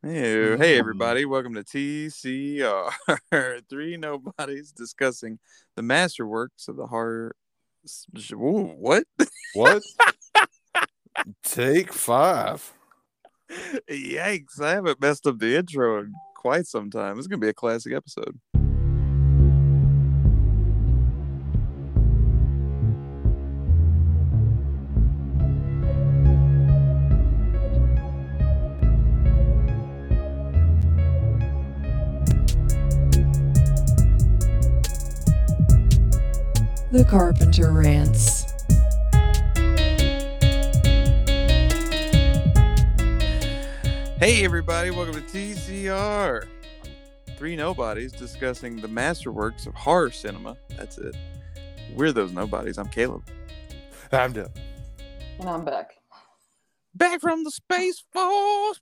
Hey, hey mm-hmm. everybody, welcome to TCR. Three nobodies discussing the masterworks of the horror. Ooh, what? What? Take five. Yikes, I haven't messed up the intro in quite some time. This is going to be a classic episode. The Carpenter Rants. Hey everybody, welcome to TCR. Three nobodies discussing the masterworks of horror cinema. That's it. We're those nobodies. I'm Caleb. I'm done. And I'm back. Back from the Space Force.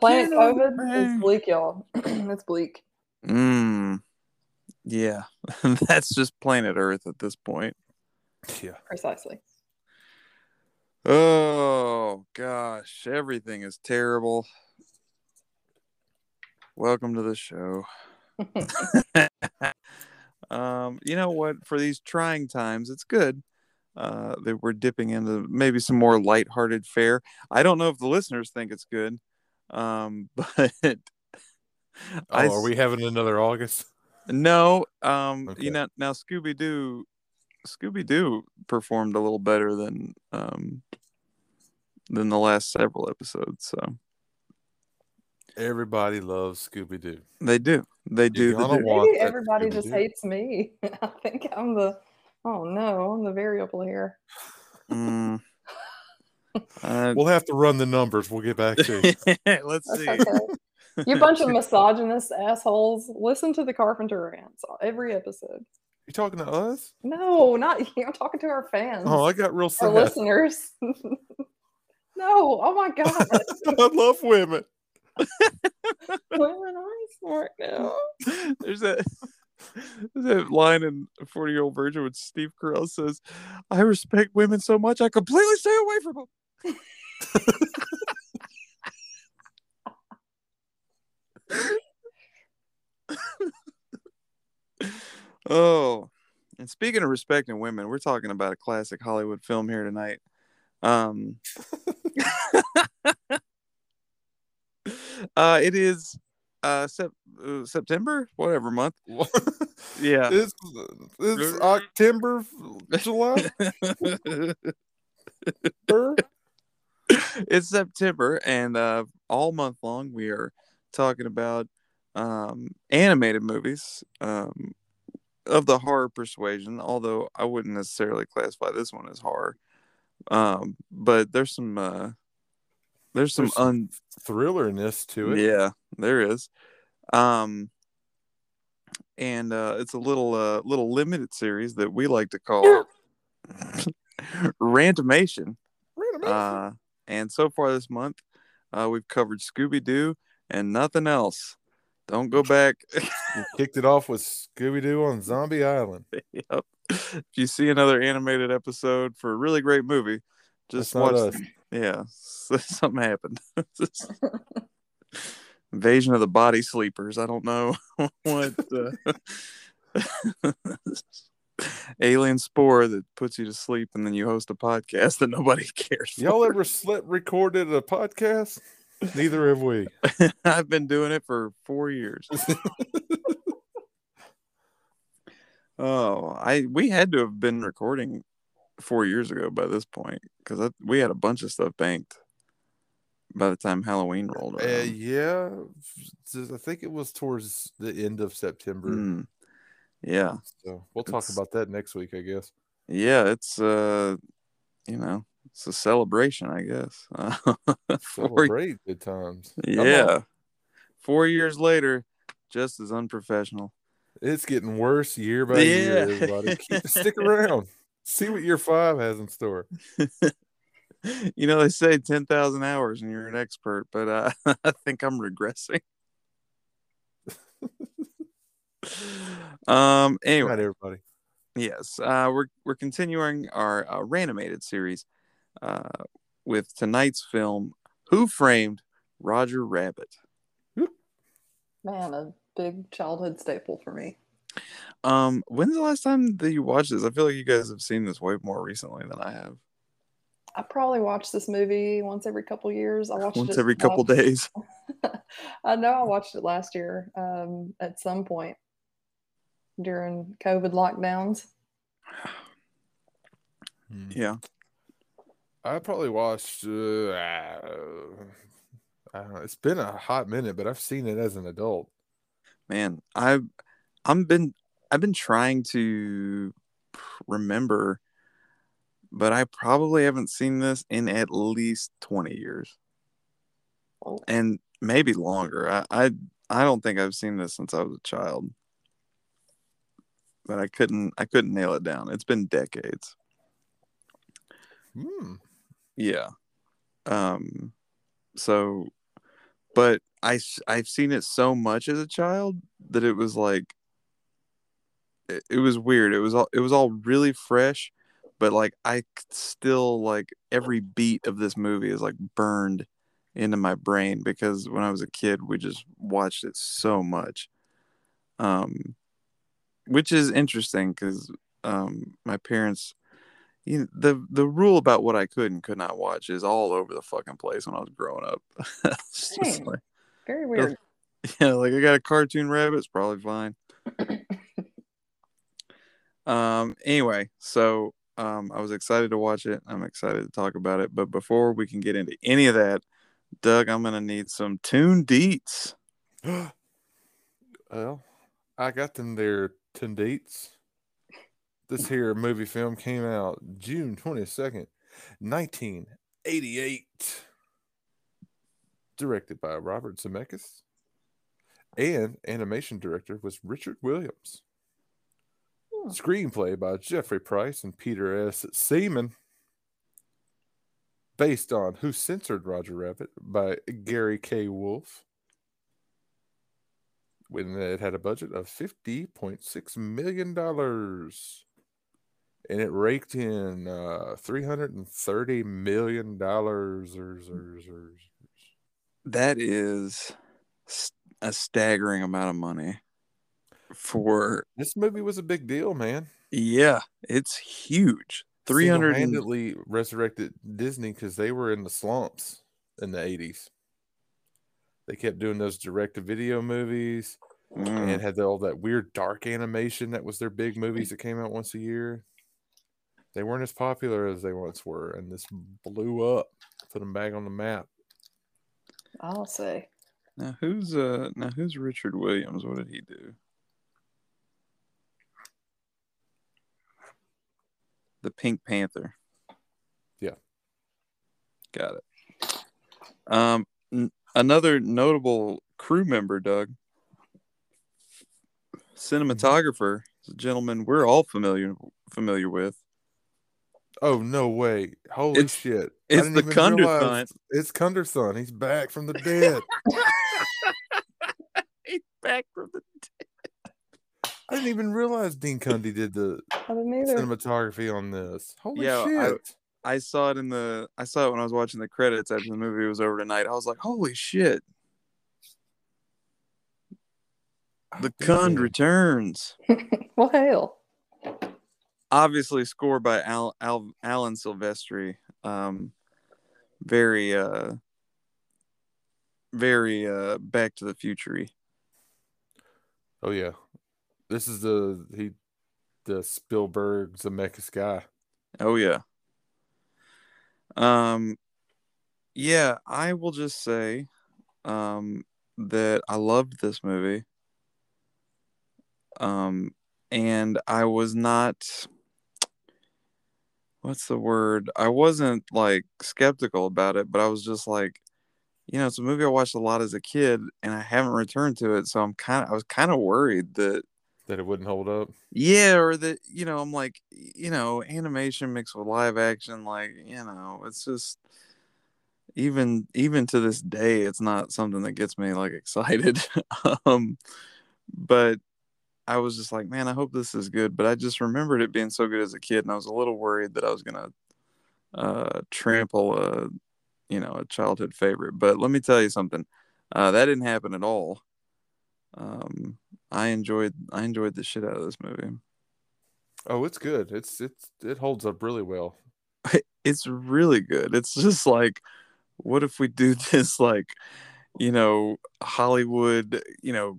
Planet COVID away. is bleak, y'all. it's bleak. Mmm. Yeah, that's just planet Earth at this point. Yeah. Precisely. Oh gosh, everything is terrible. Welcome to the show. um, you know what? For these trying times, it's good uh, that we're dipping into maybe some more lighthearted fare. I don't know if the listeners think it's good, um, but Oh, I are we having another August? No, um, Okay. you know now Scooby Doo, Scooby Doo performed a little better than um than the last several episodes. So Everybody loves Scooby Doo. they do, they do, you're they do. Maybe everybody just Scooby-Doo. hates me. I think I'm the, oh no, I'm the variable here. Mm. Uh, We'll have to run the numbers. We'll get back to you. let's That's see. okay. You bunch of misogynist assholes. Listen to the Carpenter Rants every episode. You talking to us? No, not you. I'm talking to our fans. Oh, I got real our listeners. no, oh my god. I love women. Women are smart now. There's that there's that line in 40 year old virgin when Steve Carell says, I respect women so much I completely stay away from them. oh, and speaking of respecting women, we're talking about a classic Hollywood film here tonight. Um, uh, it is uh, sep- uh September, whatever month. Yeah. It's, it's October, July. it's September, and uh, all month long we are talking about um, animated movies um, of the horror persuasion. Although I wouldn't necessarily classify this one as horror, um, but there's some uh, there's some There's some un Thrillerness to it. yeah there is, um, and uh, it's a little uh, little limited series that we like to call Rantimation. Uh, and so far this month, uh, we've covered Scooby Doo and nothing else. Don't go back. Kicked it off with Scooby Doo on Zombie Island. yep. If you see another animated episode for a really great movie, just That's watch. us. Yeah, something happened. Invasion of the Body Sleepers. I don't know what. Uh... Alien spore that puts you to sleep, and then you host a podcast that nobody cares. For. Y'all ever slept recorded a podcast? Neither have we. I've been doing it for four years. oh, I we had to have been recording four years ago by this point because we had a bunch of stuff banked by the time Halloween rolled Uh, around. yeah, I think it was towards the end of September. Mm. Yeah, So we'll talk It's- about that next week, I guess. yeah, it's uh, you know, it's a celebration, I guess. four, Celebrate good times. Come on. yeah, four years later, just as unprofessional. It's getting worse year by year, everybody. Keep, stick around. See what year five has in store. you know they say 10,000 hours and you're an expert but uh, i think i'm regressing um anyway night, everybody. yes uh we're we're continuing our uh, ranimated series uh with tonight's film who framed Roger Rabbit. Man, a big childhood staple for me. Um, when's the last time that you watched this? I feel like you guys have seen this way more recently than I have. I probably watch this movie once every couple years. I watched Once it every couple last- days. I know I watched it last year um, at some point during COVID lockdowns. Yeah. I probably watched. Uh, I don't know. It's been a hot minute, but I've seen it as an adult. Man, I've I'm been I've been trying to remember, but I probably haven't seen this in at least 20 years. Oh. And maybe longer. I, I I don't think I've seen this since I was a child. But I couldn't I couldn't nail it down. It's been decades. Hmm. Yeah. Um so but I I've seen it so much as a child that it was like it, it was weird. It was all it was all really fresh, but like I still like every beat of this movie is like burned into my brain because when I was a kid we just watched it so much. Um which is interesting cuz um my parents you know, the the rule about what I could and could not watch is all over the fucking place when I was growing up. It's just like, Very weird. yeah, like I got a cartoon rabbit, it's probably fine. um. Anyway, so um, I was excited to watch it. I'm excited to talk about it. But before we can get into any of that, Doug, I'm gonna need some tune deets. well, I got them there ten dates. This here movie film came out June twenty second, nineteen eighty eight. Directed by Robert Zemeckis, and animation director was Richard Williams. Hmm. Screenplay by Jeffrey Price and Peter S. Seaman. Based on Who Censored Roger Rabbit by Gary K. Wolf. When it had a budget of $50.6 million. And it raked in uh, $330 million. Zers, zers, zers. That is a staggering amount of money for This movie was a big deal, man. yeah, it's huge. Three hundred and Single-handedly resurrected Disney because they were in the slumps in the 80s. They kept doing those direct-to-video movies Mm. and had all that weird dark animation that was their big movies that came out once a year. They weren't as popular as they once were, and this blew up, put them back on the map. I'll say. Now who's uh now who's Richard Williams? What did he do? The Pink Panther. Yeah. Got it. Um n- another notable crew member, Doug. Cinematographer, is a gentleman we're all familiar familiar with. Oh no way! Holy It's- shit! it's didn't the even realize- It's Kunderson. He's back from the dead. He's back from the dead. I didn't even realize Dean Cundey did the I didn't either. cinematography on this. Holy Yeah, shit! I saw it in the I saw it when I was watching the credits after the movie was over tonight. I was like, holy shit, the Oh, Kund returns. well, hell. Obviously scored by Al, Al Alan Silvestri. Um very uh very uh back to the future Oh yeah, this is the he, the Spielberg Zemeckis guy. Oh yeah. Um yeah, I will just say um that I loved this movie. Um and I was not what's the word? I wasn't like skeptical about it, but I was just like you know, it's a movie I watched a lot as a kid and I haven't returned to it, so I'm kind of I was kind of worried that That it wouldn't hold up. yeah, or that you know, I'm like, you know, animation mixed with live action, like you know, it's just even even to this day, it's not something that gets me like excited. um, but I was just like, man, I hope this is good. But I just remembered it being so good as a kid, and I was a little worried that I was gonna uh, trample a you know a childhood favorite. But let me tell you something, uh, that didn't happen at all. Um, I enjoyed I enjoyed the shit out of this movie. Oh, it's good. It's it's it holds up really well. It's really good. It's just like, what if we do this like, you know, Hollywood, you know,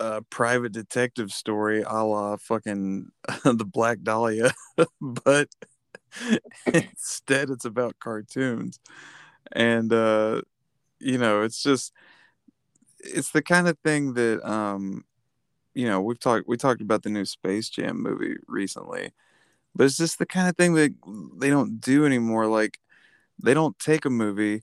uh, private detective story a la fucking the Black Dahlia, but instead it's about cartoons, and uh, you know, it's just it's the kind of thing that um you know we've talked we talked about the new space jam movie recently but it's just the kind of thing that they don't do anymore. Like they don't take a movie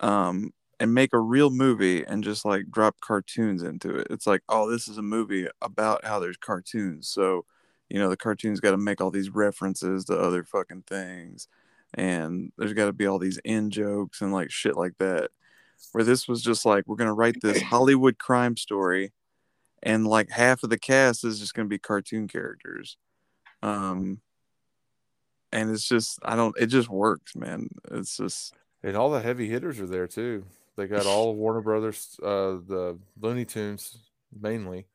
um and make a real movie and just like drop cartoons into it it's like oh this is a movie about how there's cartoons so you know the cartoons got to make all these references to other fucking things and there's got to be all these in jokes and like shit like that where this was just like we're gonna write this Hollywood crime story, and like half of the cast is just gonna be cartoon characters, um, and it's just I don't it just works, man. It's just And all the heavy hitters are there too. They got all of Warner Brothers, uh, the Looney Tunes mainly.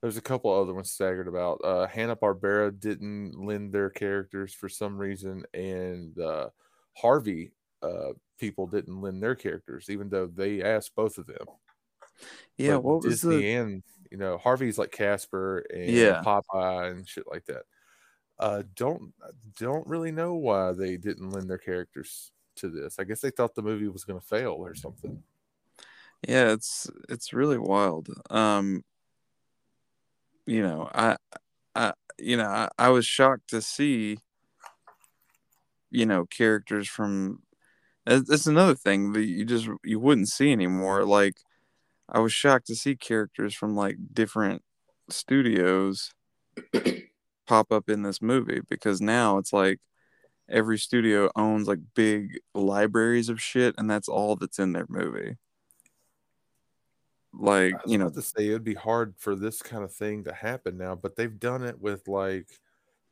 There's a couple other ones staggered about. Uh, Hanna Barbera didn't lend their characters for some reason, and uh, Harvey uh, people didn't lend their characters, even though they asked both of them. yeah. But what was Disney the and you know Harvey's like Casper and Yeah. Popeye and shit like that. Uh, don't don't really know why they didn't lend their characters to this. I guess they thought the movie was going to fail or something. yeah it's it's really wild um you know i i you know i, I was shocked to see you know characters from that's that's another thing that you just you wouldn't see anymore like i was shocked to see characters from like different studios pop up in this movie because now it's like every studio owns like big libraries of shit and that's all that's in their movie like you know to say it'd be hard for this kind of thing to happen now, but they've done it with like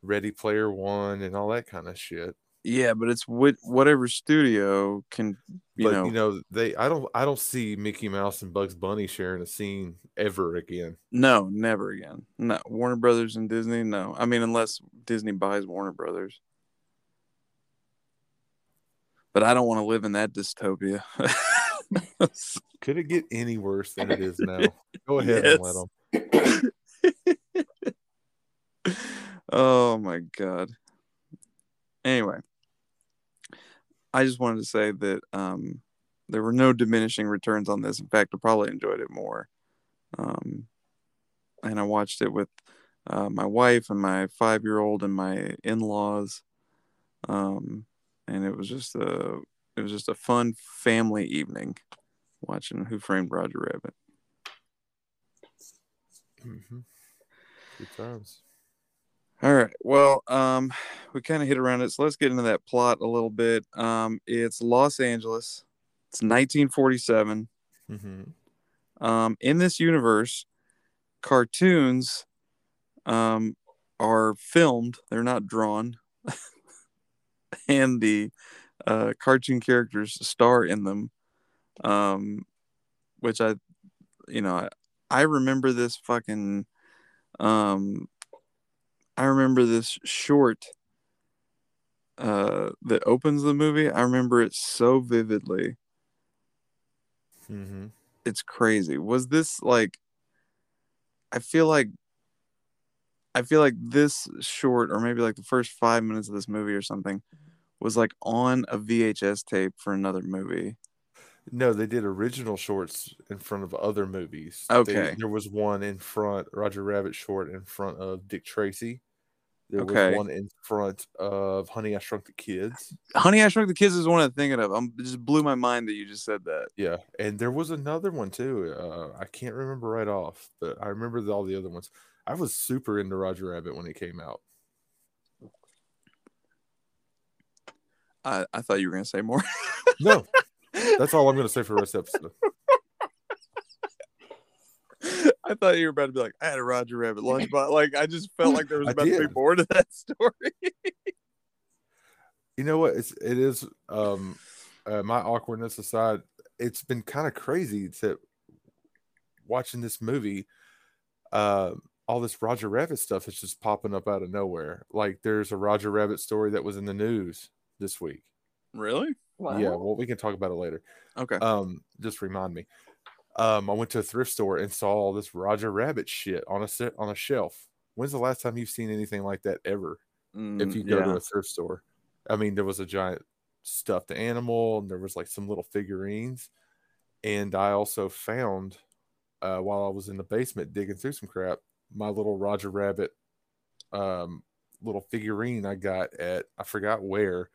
Ready Player One and all that kind of shit. yeah but it's what whatever studio can you but know, you know, they I don't I don't see Mickey Mouse and Bugs Bunny sharing a scene ever again. no never again no warner brothers and disney no i mean unless disney buys warner brothers but i don't want to live in that dystopia Could it get any worse than it is now? Go ahead and let them. oh my god anyway i just wanted to say that um there were no diminishing returns on this in fact i probably enjoyed it more um and i watched it with uh, my wife and my five year old and my in-laws um and it was just a it was just a fun family evening watching who framed roger rabbit Mhm. Good times. All right. Well, um, we kind of hit around it, so let's get into that plot a little bit. Um, it's Los Angeles. It's 1947. Mm-hmm. Um, in this universe, cartoons um, are filmed; they're not drawn, and the uh, cartoon characters star in them. Um, which I, you know, I, I remember this fucking. Um, I remember this short uh, that opens the movie. I remember it so vividly. Mm-hmm. It's crazy. Was this like? I feel like. I feel like this short, or maybe like the first five minutes of this movie or something, was like on a VHS tape for another movie. No, they did original shorts in front of other movies. They- Okay. there was one in front, Roger Rabbit short in front of Dick Tracy. There Okay. was one in front of Honey I Shrunk the Kids. Honey, I Shrunk the Kids is one I'm thinking of. I'm it just blew my mind that you just said that. Yeah, and there was another one too. Uh, I can't remember right off, but I remember the- all the other ones. I was super into Roger Rabbit when it came out. I, I thought you were gonna say more. No, that's all I'm going to say for the rest of the episode. I thought you were about to be like, I had a Roger Rabbit lunch, but Like I just felt like there was about to be more to that story. You know what? It's it is. Um, uh, my awkwardness aside, it's been kind of crazy to watching this movie. Uh, all this Roger Rabbit stuff is just popping up out of nowhere. Like there's a Roger Rabbit story that was in the news this week. Really? Wow. Yeah, well, we can talk about it later. Okay. Um, just remind me. Um, I went to a thrift store and saw all this Roger Rabbit shit on a set on a shelf. When's the last time you've seen anything like that ever? if Mm, you go to a thrift store. I mean, there was a giant stuffed animal, and there was like some little figurines. And I also found, uh, while I was in the basement digging through some crap, my little Roger Rabbit, um, little figurine I got at I forgot where,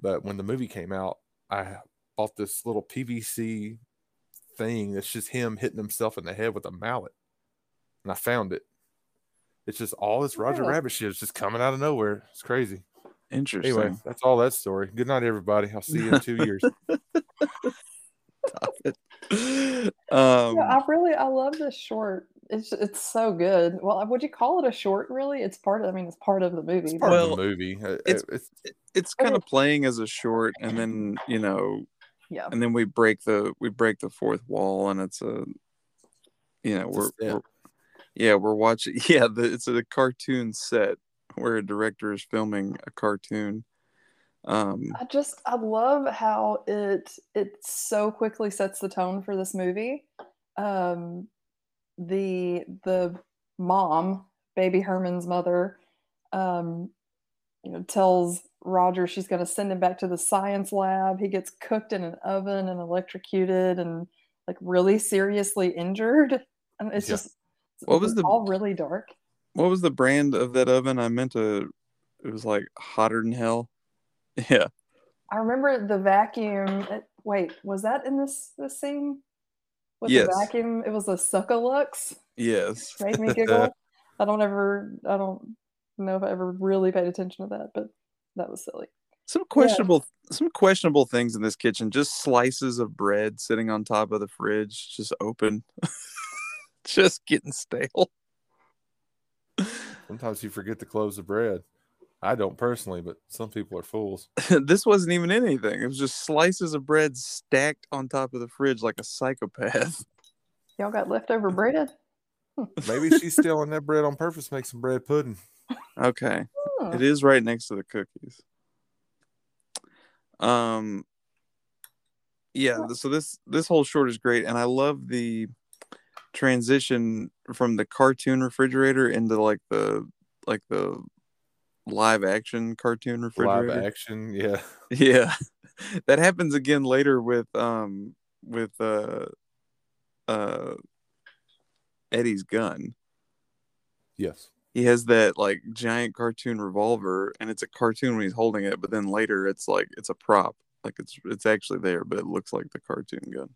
but when the movie came out, I bought this little PVC thing that's just him hitting himself in the head with a mallet, and I found it. It's just all this Roger Yeah. Rabbit shit is just coming out of nowhere. It's crazy. Interesting. Anyway, that's all that story. Good night, everybody. I'll see you in two years. um, yeah, I really I love this short. It's it's so good. Well, would you call it a short? Really, it's part of. I mean, it's part of the movie. It's part but- of the movie. Uh, it's- it's it's kind of playing as a short, and then you know, yeah, and then we break the we break the fourth wall, and it's a, you know, we're, we're yeah we're watching yeah the, it's a cartoon set where a director is filming a cartoon. Um, I just I love how it it so quickly sets the tone for this movie. Um, the the mom, baby Herman's mother, um, you know, tells Roger she's going to send him back to the science lab. He gets cooked in an oven and electrocuted and like really seriously injured. And it's Yeah. just What was the- all really dark. what was the brand of that oven? I meant to. It was like hotter than hell. Yeah. I remember the vacuum. it- wait, was that in this this scene? With Yes. the vacuum, it was a Suckalux. Yes. Made me giggle. I don't ever. I don't know if I ever really paid attention to that, but that was silly. Some questionable some questionable things in this kitchen. Just slices of bread sitting on top of the fridge, just open. just getting stale. sometimes you forget to close the bread. I don't personally, but some people are fools. this wasn't even anything. It was just slices of bread stacked on top of the fridge like a psychopath. Y'all got leftover bread? Maybe she's stealing that bread on purpose, make some bread pudding. Okay. Huh. It is right next to the cookies. Um yeah, so this this whole short is great and I love the transition from the cartoon refrigerator into like the like the live action cartoon refrigerator. Live action, yeah. Yeah. that happens again later with um with uh uh Eddie's gun. Yes. He has that like giant cartoon revolver and it's a cartoon when he's holding it, but then later it's like it's a prop. Like it's it's actually there, but it looks like the cartoon gun.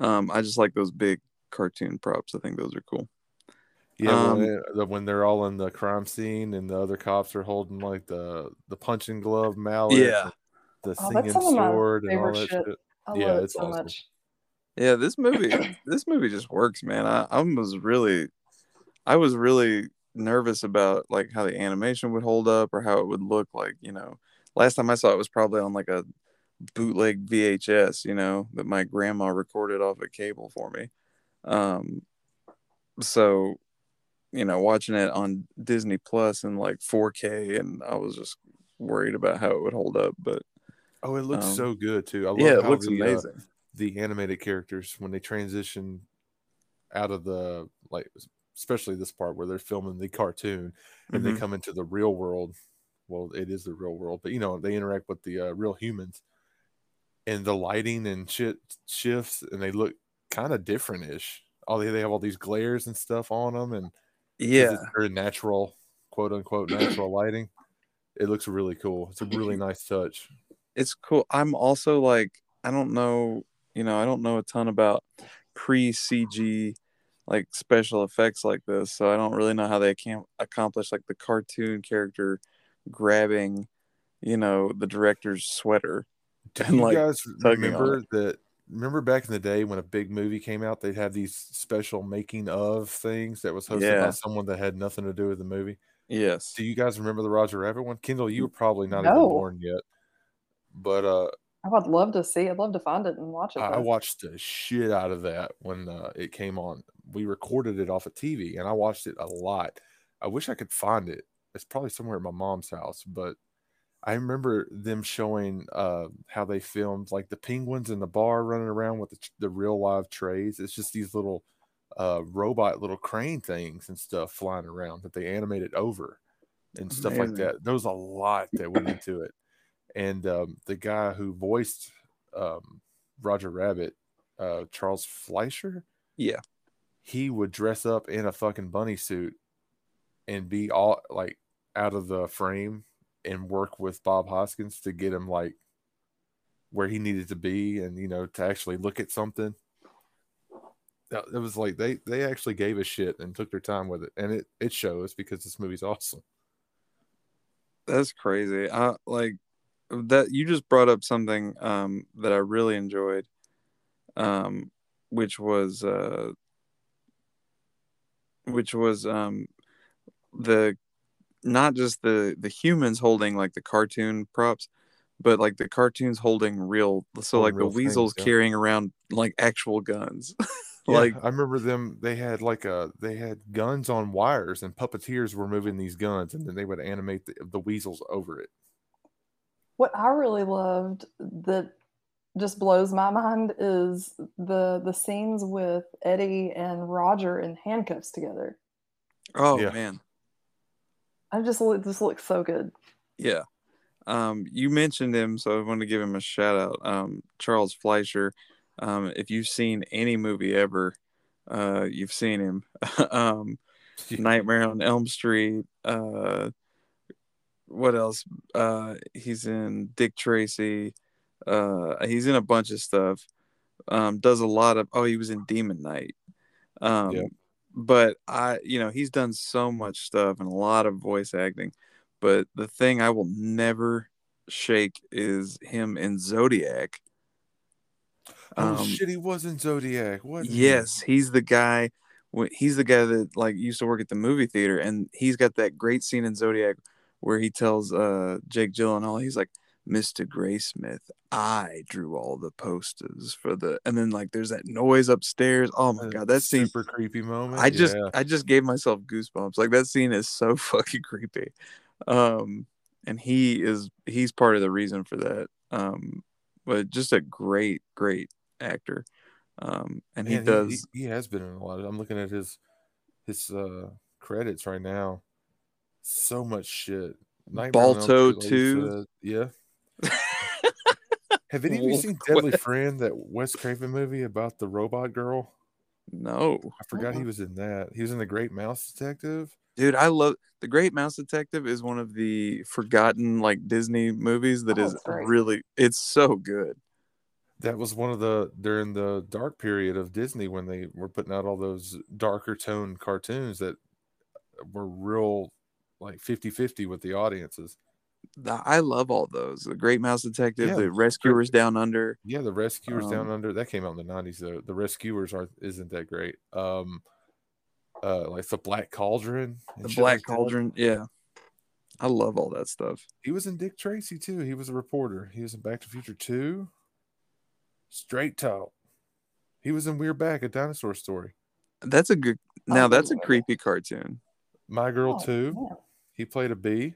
Um I just like those big cartoon props. I think those are cool. Yeah, Um, when, they, when they're all in the crime scene and the other cops are holding like the the punching glove mallet, Yeah. the Oh, singing that's some of my sword, and all that shit. shit. I Yeah, love it it's so awesome. much. Yeah, this movie this movie just works, man. I, I was really I was really nervous about like how the animation would hold up or how it would look like, you know. Last time I saw it was probably on like a bootleg VHS, you know, that my grandma recorded off a cable for me. Um so you know, watching it on Disney Plus in like 4K and I was just worried about how it would hold up, but Oh, it looks Um, so good too. I love yeah, it how looks the, uh, amazing. the animated characters when they transition out of the like especially this part where they're filming the cartoon and they Mhm. come into the real world well it is the real world but you know they interact with the uh, real humans and the lighting and shit shifts and they look kind of different-ish all they, they have all these glares and stuff on them and Yeah. it's very natural quote unquote natural lighting it looks really cool it's a really nice touch it's cool. I'm also like, I don't know, you know, I don't know a ton about pre CG like special effects like this, so I don't really know how they can accomplish like the cartoon character grabbing, you know, the director's sweater. Do and, you like, guys remember that? Remember back in the day when a big movie came out, they'd have these special making of things that was hosted Yeah. by someone that had nothing to do with the movie. Yes. Do you guys remember the Roger Rabbit one? Kendall, you were probably not even born yet. But uh, I would love to see. I'd love to find it and watch it. I I watched the shit out of that when uh, it came on. We recorded it off of TV, and I watched it a lot. I wish I could find it. It's probably somewhere at my mom's house, but I remember them showing uh, how they filmed like the penguins in the bar running around with the, the real live trays. It's just these little uh, robot little crane things and stuff flying around that they animated over and stuff like that. There was a lot that went into it. And um, the guy who voiced um, Roger Rabbit, uh, Charles Fleischer, Yeah. he would dress up in a fucking bunny suit and be all like out of the frame and work with Bob Hoskins to get him like where he needed to be and you know to actually look at something. That- It was like they they actually gave a shit and took their time with it, and it it shows because this movie's awesome. That's crazy. I like that you just brought up something um that I really enjoyed um which was uh which was um the not just the the humans holding like the cartoon props but like the cartoons holding real so Holding like the real things, weasels yeah. carrying around like actual guns Yeah, like I remember them. They had like a they had guns on wires, and puppeteers were moving these guns, and then they would animate the, the weasels over it. What I really loved that just blows my mind is the the scenes with Eddie and Roger in handcuffs together. oh Yeah. man I just look this looks so good. Yeah. Um, you mentioned him, so I want to give him a shout out. Um, Charles Fleischer. Um, if you've seen any movie ever, uh, you've seen him. um, Nightmare on Elm Street. Uh, what else? Uh, he's in Dick Tracy. Uh, he's in a bunch of stuff. Um, does a lot of. Oh, he was in Demon Knight. Um, Yeah. But I, you know, he's done so much stuff and a lot of voice acting. But the thing I will never shake is him in Zodiac. Oh Um, shit, he was in Zodiac. What? Yes, he's the guy. He's the guy that like used to work at the movie theater, and he's got that great scene in Zodiac where he tells uh Jake Gyllenhaal, he's like, "Mr. Graysmith, I drew all the posters for the," and then like there's that noise upstairs. Oh my god, that scene! super creepy moment. I just yeah. I just gave myself goosebumps. Like that scene is so fucking creepy. Um, and he is he's part of the reason for that. Um, but just a great great actor. Um, and he does. He, he has been in a lot. Of, I'm looking at his his uh credits right now. So much shit. Nightmare Balto Street, like 2. Yeah. Have any of you seen Deadly Friend, that Wes Craven movie about the robot girl? No, I forgot he was in that. He was in The Great Mouse Detective. dude, I love the Great Mouse Detective. Is one of the forgotten like Disney movies that Oh, is it's great. really. It's so good. That was one of the during the dark period of Disney when they were putting out all those darker tone cartoons that were real like 50-50 with the audiences. The- I love all those. The Great Mouse Detective, Yeah, the Rescuers Down Under. Yeah, the Rescuers Down Um, Under that came out in the nineties. though. the Rescuers are isn't that great. Um, uh, like the Black Cauldron, The Black like that. Cauldron. Yeah, I love all that stuff. He was in Dick Tracy too. He was a reporter. He was in Back to the Future Two. Straight Talk. He was in We're Back, a dinosaur story. That's a good. Now that's a creepy cartoon. My Girl Oh, Two. man. He played a bee.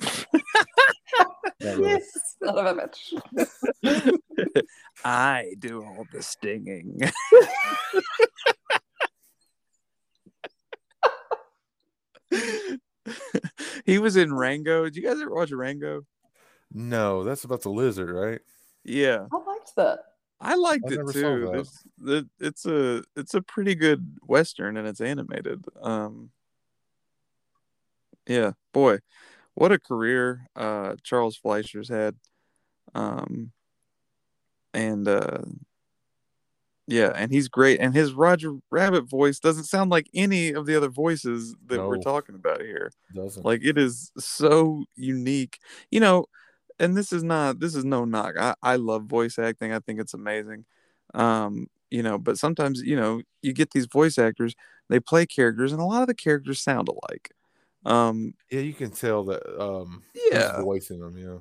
Not really. Yes, son of a bitch. I do all the stinging. he was in Rango. Did you guys ever watch Rango? No, that's about the lizard, right? Yeah, I liked that. I liked I it too. that. There's- the- It's a it's a pretty good western and it's animated. Um, yeah, boy, what a career uh, Charles Fleischer's had. Um, and uh, yeah, and he's great. And his Roger Rabbit voice doesn't sound like any of the other voices that we're talking about here. Doesn't Like it is so unique. You know, and this is not this is no knock. I, I love voice acting. I think it's amazing. Um, you know, but sometimes, you know, you get these voice actors, they play characters, and a lot of the characters sound alike. Um, yeah, you can tell that um Yeah. who's voicing them, yeah.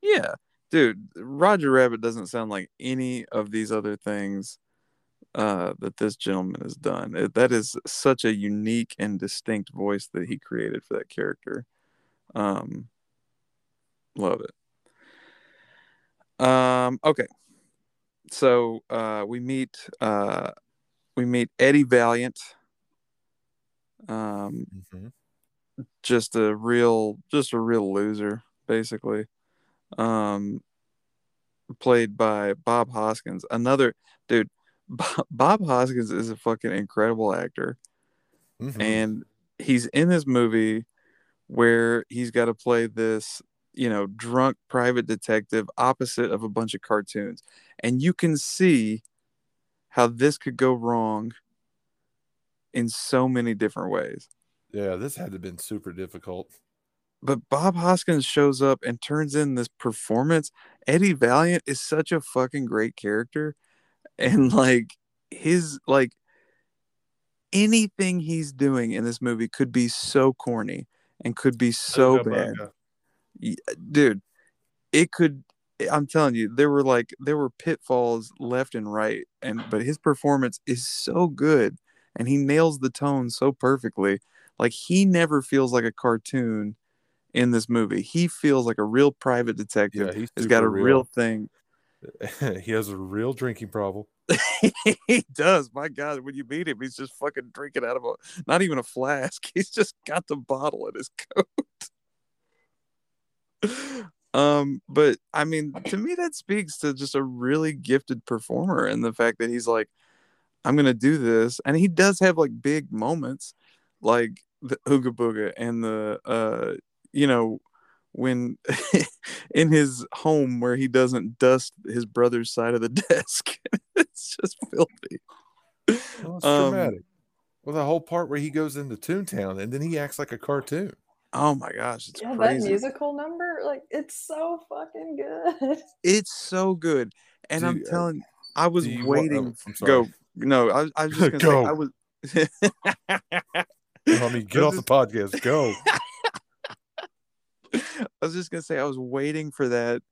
Yeah, dude, Roger Rabbit doesn't sound like any of these other things uh, that this gentleman has done. It, that is such a unique and distinct voice that he created for that character. Um, love it. Um, okay, so uh, we meet uh, we meet Eddie Valiant. Um, Mhm. Just a real just a real loser basically. Um played by bob hoskins another dude bob, hoskins is a fucking incredible actor. Mhm. and he's in this movie where he's got to play this you know drunk private detective opposite of a bunch of cartoons. And you can see how this could go wrong in so many different ways yeah, this had to have been super difficult. but Bob Hoskins shows up and turns in this performance. Eddie Valiant is such a fucking great character. And like his like anything he's doing in this movie could be so corny and could be so bad. booga. Y- Dude, it could I'm telling you, there were like there were pitfalls left and right. And but his performance is so good and he nails the tone so perfectly. Like he never feels like a cartoon in this movie. He feels like a real private detective. Yeah, he's got a real, real. thing. he has a real drinking problem. he does. My God, when you meet him, he's just fucking drinking out of a not even a flask. He's just got the bottle in his coat. um, but I mean, to me, that speaks to just a really gifted performer and the fact that he's like, I'm gonna do this, and he does have like big moments, like the Ooga Booga and the uh, you know, when in his home where he doesn't dust his brother's side of the desk. it's just filthy. Well, it's Um, dramatic. Well, the whole part where he goes into Toontown and then he acts like a cartoon. Oh my gosh, it's Yeah, that musical number, like it's so fucking good. It's so good, and I'm Do- uh, telling, I was do you want- waiting. oh, I'm go no, I, I was just gonna Go. say I was. I mean, get off was the podcast. Go. I was just gonna say I was waiting for that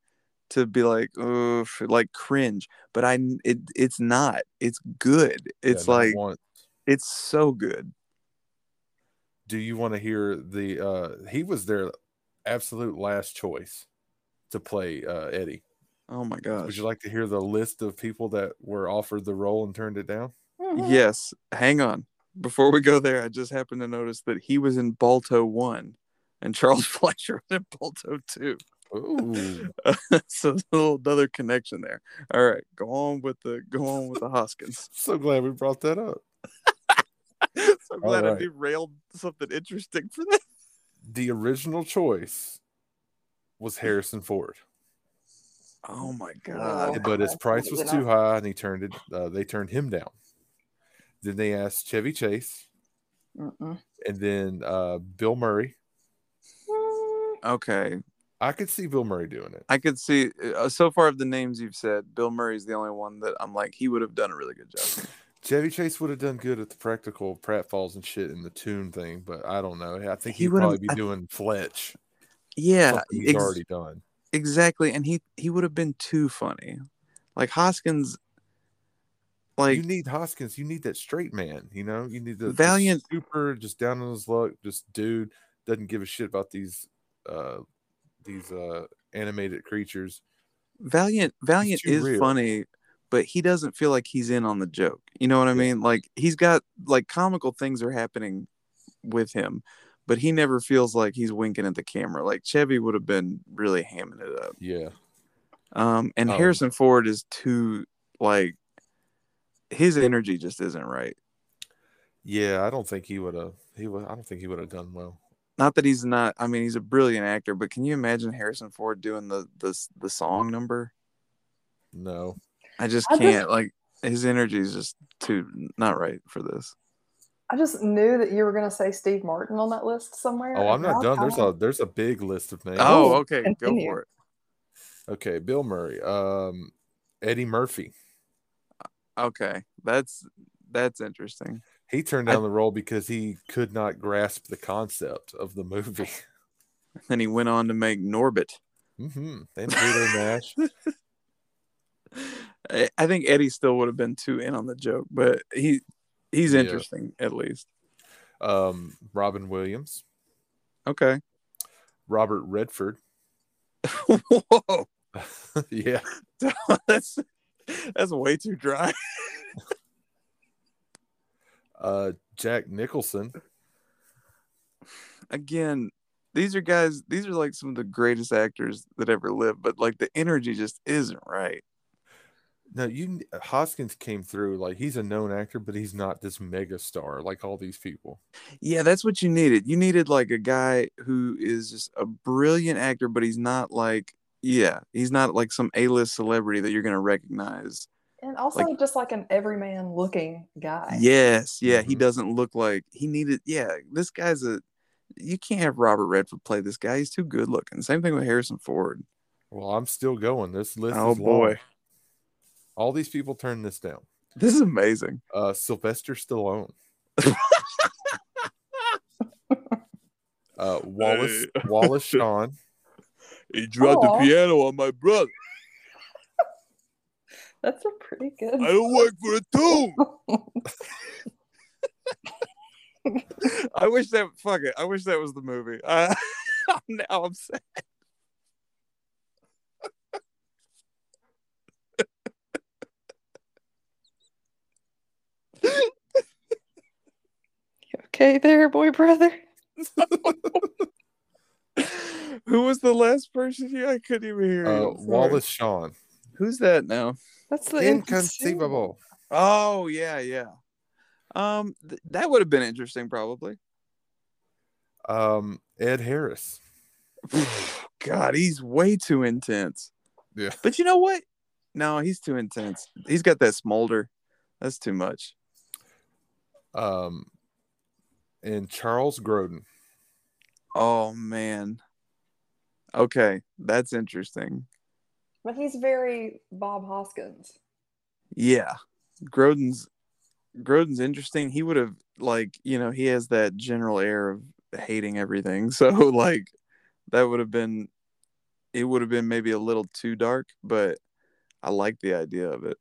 to be like, ugh, like cringe, but I it it's not. It's good. It's Yeah, like once. it's so good. Do you want to hear the? uh He was their absolute last choice to play uh Eddie. Oh my God. Would you like to hear the list of people that were offered the role and turned it down? Mhm. Yes. Hang on. Before we go there, I just happened to notice that he was in Balto one, and Charles Fleischer was in Balto two. Ooh, so a little another connection there. All right, go on with the go on with the Hoskins. so glad we brought that up. so glad I derailed something interesting for that. The original choice was Harrison Ford, Oh my Oh, god. but his price was too high, and he turned it. Uh, they turned him down. Then they asked Chevy Chase, Mm-mm. and then uh, Bill Murray. Mm, Okay, I could see Bill Murray doing it. I could see. Uh, so far of the names you've said, Bill Murray's the only one that I'm like he would have done a really good job. Chevy Chase would have done good at the practical pratfalls and shit in the tune thing, but I don't know. I think He he'd would've- probably be I- doing Fletch. Yeah, something he's ex- already done. exactly. And he he would have been too funny. Like Hoskins, like you need Hoskins. You need that straight man. You know, you need the the Valiant- super, just down on his luck, just dude doesn't give a shit about these, uh, these uh animated creatures. Valiant Valiant is real. funny, but he doesn't feel like he's in on the joke. You know what I mean? Like he's got like comical things are happening with him, but he never feels like he's winking at the camera. Like Chevy would have been really hamming it up. Yeah, Um, and Um, Harrison Ford is too like his energy just isn't right. yeah. I don't think he would have. He would. I don't think he would have done well. Not that he's not. I mean, he's a brilliant actor, but can you imagine Harrison Ford doing the the the song number? No. I just I just- can't. Like his energy is just too not right for this. I just knew that you were gonna say Steve Martin on that list somewhere. Oh, I'm not done. There's a there's a big list of names. Oh, Oh, okay, continue. go for it. Okay, Bill Murray, um, Eddie Murphy. Okay, that's that's interesting. He turned I- down the role because he could not grasp the concept of the movie. Then he went on to make Norbit. Mm-hmm. And Pluto Nash. I, I think Eddie still would have been too in on the joke, but he he's Yeah. interesting at least. Um, Robin Williams, Okay. Robert Redford. Whoa, yeah. that's that's way too dry. Uh, Jack Nicholson. Again, these are guys. These are like some of the greatest actors that ever lived, but like the energy just isn't right. No, you Hoskins came through like he's a known actor, but he's not this mega star like all these people. Yeah, that's what you needed. You needed like a guy who is just a brilliant actor, but he's not like yeah, he's not like some A-list celebrity that you're gonna recognize. And also Like- just like an everyman looking guy. Yes, yeah, he Mhm. doesn't look like he needed. Yeah, this guy's a. You can't have Robert Redford play this guy. He's too good looking. Same thing with Harrison Ford. Well, I'm still going. This list Oh is long. boy, All these people turned this down. this is amazing. Uh, Sylvester Stallone. uh, Wallace Hey. Wallace Shawn. He dropped the piano on my brother. That's a pretty good. I don't work for a tune. I wish that fuck it. I wish that was the movie. I, now I'm sad. okay there, boy brother. Who was the last person here? I couldn't even hear Uh, you. Wallace Shawn. Who's that now? That's the Inconceivable. Oh yeah, yeah. Um, th- that would have been interesting, probably. Um, Ed Harris. God, he's way too intense. Yeah. But you know what? No, he's too intense. He's got that smolder. That's too much. Um, and Charles Grodin. Oh man. Okay, that's interesting. But he's very Bob Hoskins. Yeah. Grodin's Grodin's interesting. He would have like, you know, he has that general air of hating everything. So like that would have been it would have been maybe a little too dark, but I like the idea of it.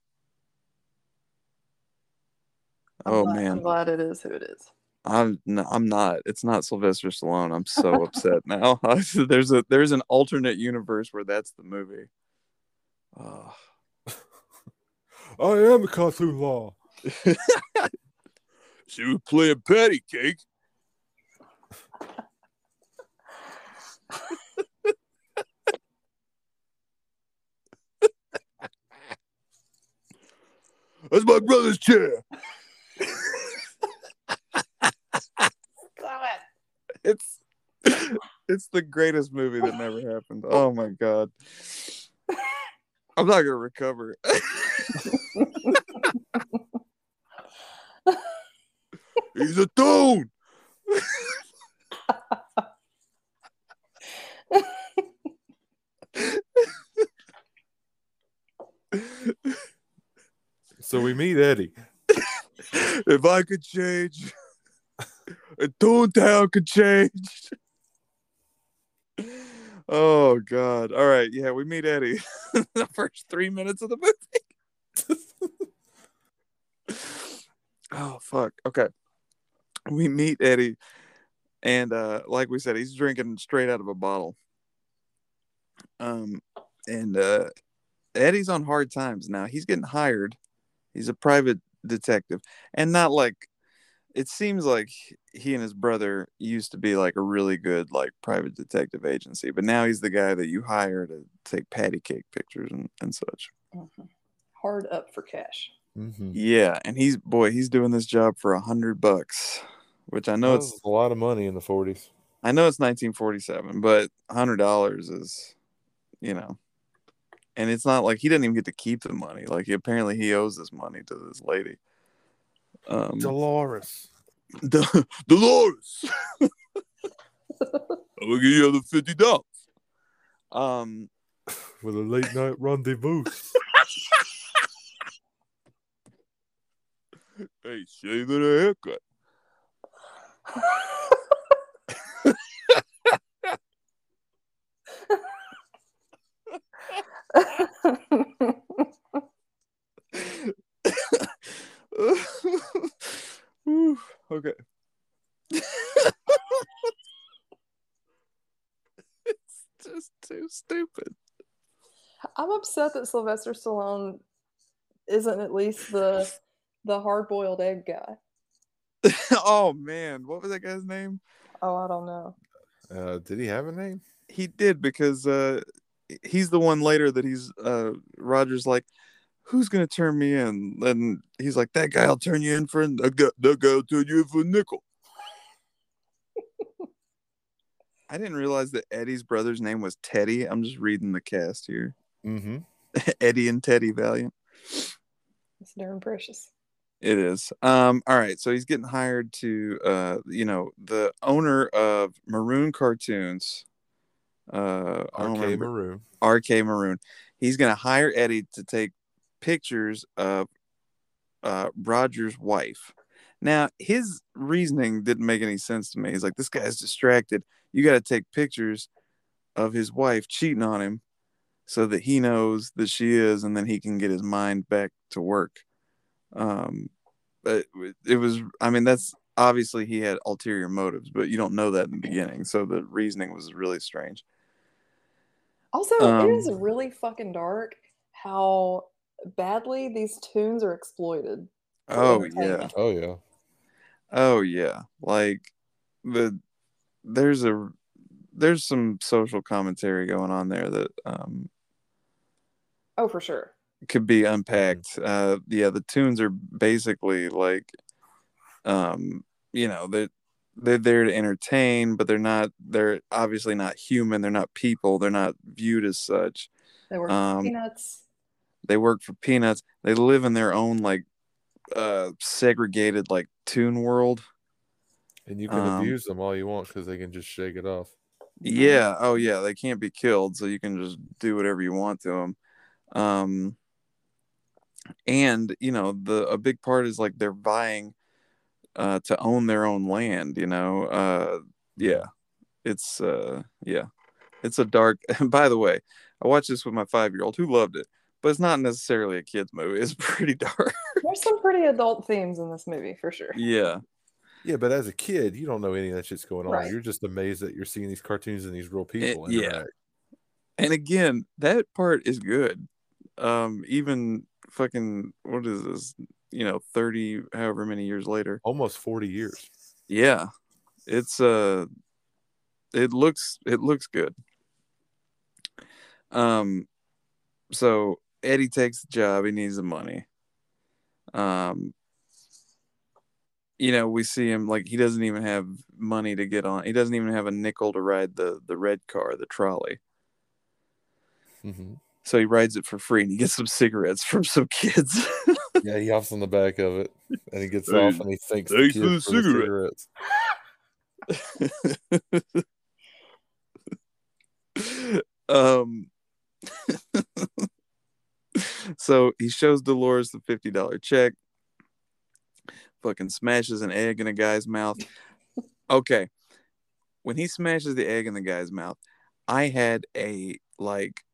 Oh, I'm oh glad, man. I'm glad it is who it is. I'm no, I'm not. It's not Sylvester Stallone. I'm so upset now. there's a there's an alternate universe where that's the movie. Oh. I am a Cthulhu Law. she was playing patty cake. That's my brother's chair. Stop it. It's it's the greatest movie that never happened. Oh my god. I'm not gonna recover. He's a toon. So we meet Eddie. if I could change, Toontown could change. Oh God! All right, yeah, we meet Eddie. the first three minutes of the movie. oh fuck! Okay, we meet Eddie, and uh, like we said, he's drinking straight out of a bottle. Um, and uh, Eddie's on hard times now. He's getting hired. He's a private detective, and not like it seems like he and his brother used to be like a really good like private detective agency, but now he's the guy that you hire to take patty cake pictures and, and such. Mhm. Hard up for cash. Mm-hmm. Yeah, and he's boy, he's doing this job for a hundred bucks, which I know it's a lot of money in the 40s. I know it's 1947, but hundred dollars is, you know, and it's not like he didn't even get to keep the money. Like apparently he owes this money to this lady. Um, Dolores. De- Dolores, I'm gonna give you the fifty dollars. Um, With a late night rendezvous. hey, shave it a haircut. Whew, okay. it's just too stupid. I'm upset that Sylvester Stallone isn't at least the the hard boiled egg guy. oh man, what was that guy's name? Oh, I don't know. Uh, did he have a name? He did because uh he's the one later that he's uh Roger's like, who's gonna turn me in? And he's like, that guy'll turn you in for a that guy, that guy'll turn you in for a nickel. I didn't realize that Eddie's brother's name was Teddy. I'm just reading the cast here. Mm-hmm. Eddie and Teddy Valiant. It's Darren Precious. It is. Um, all right. So he's getting hired to uh, you know, the owner of Maroon Cartoons. Uh I RK. Maroon. RK Maroon. He's gonna hire Eddie to take pictures of uh Roger's wife. Now his reasoning didn't make any sense to me. He's like, this guy's distracted. You gotta take pictures of his wife cheating on him so that he knows that she is and then he can get his mind back to work. Um but it was I mean that's obviously he had ulterior motives, but you don't know that in the beginning. So the reasoning was really strange. Also, Um, it is really fucking dark how badly these tunes are exploited. Oh yeah. Oh yeah. Oh yeah. Like the there's a there's some social commentary going on there that um Oh, for sure. could be unpacked. Uh yeah, the tunes are basically like um you know, they're they're there to entertain, but they're not they're obviously not human, they're not people, they're not viewed as such. They work Um, peanuts. They work for peanuts. They live in their own like uh segregated like tune world. And you can Um, abuse them all you want because they can just shake it off. Yeah. Oh, yeah. They can't be killed, so you can just do whatever you want to them. Um, and you know, the a big part is like they're vying uh, to own their own land. You know, uh, yeah. It's uh, yeah, it's a dark. by the way, I watched this with my five year old who loved it, but it's not necessarily a kids movie. It's pretty dark. There's some pretty adult themes in this movie for sure. yeah. Yeah, but as a kid, you don't know any of that shit's going on. Right. You're just amazed that you're seeing these cartoons and these real people. yeah. interact. and again that part is good um even fucking what is this you know 30 however many years later. Almost 40 years. yeah. It's uh it looks it looks good. Um so eddie takes the job. He needs the money. Um you know we see him like he doesn't even have money to get on he doesn't even have a nickel to ride the the red car the trolley. Hmm So he rides it for free and he gets some cigarettes from some kids. Yeah, he hops on the back of it and he gets Hey, off and he thanks the kids for for the the cigarettes. um so he shows Dolores the $50 check. Fucking smashes an egg in a guy's mouth. Okay. When he smashes the egg in the guy's mouth, I had a like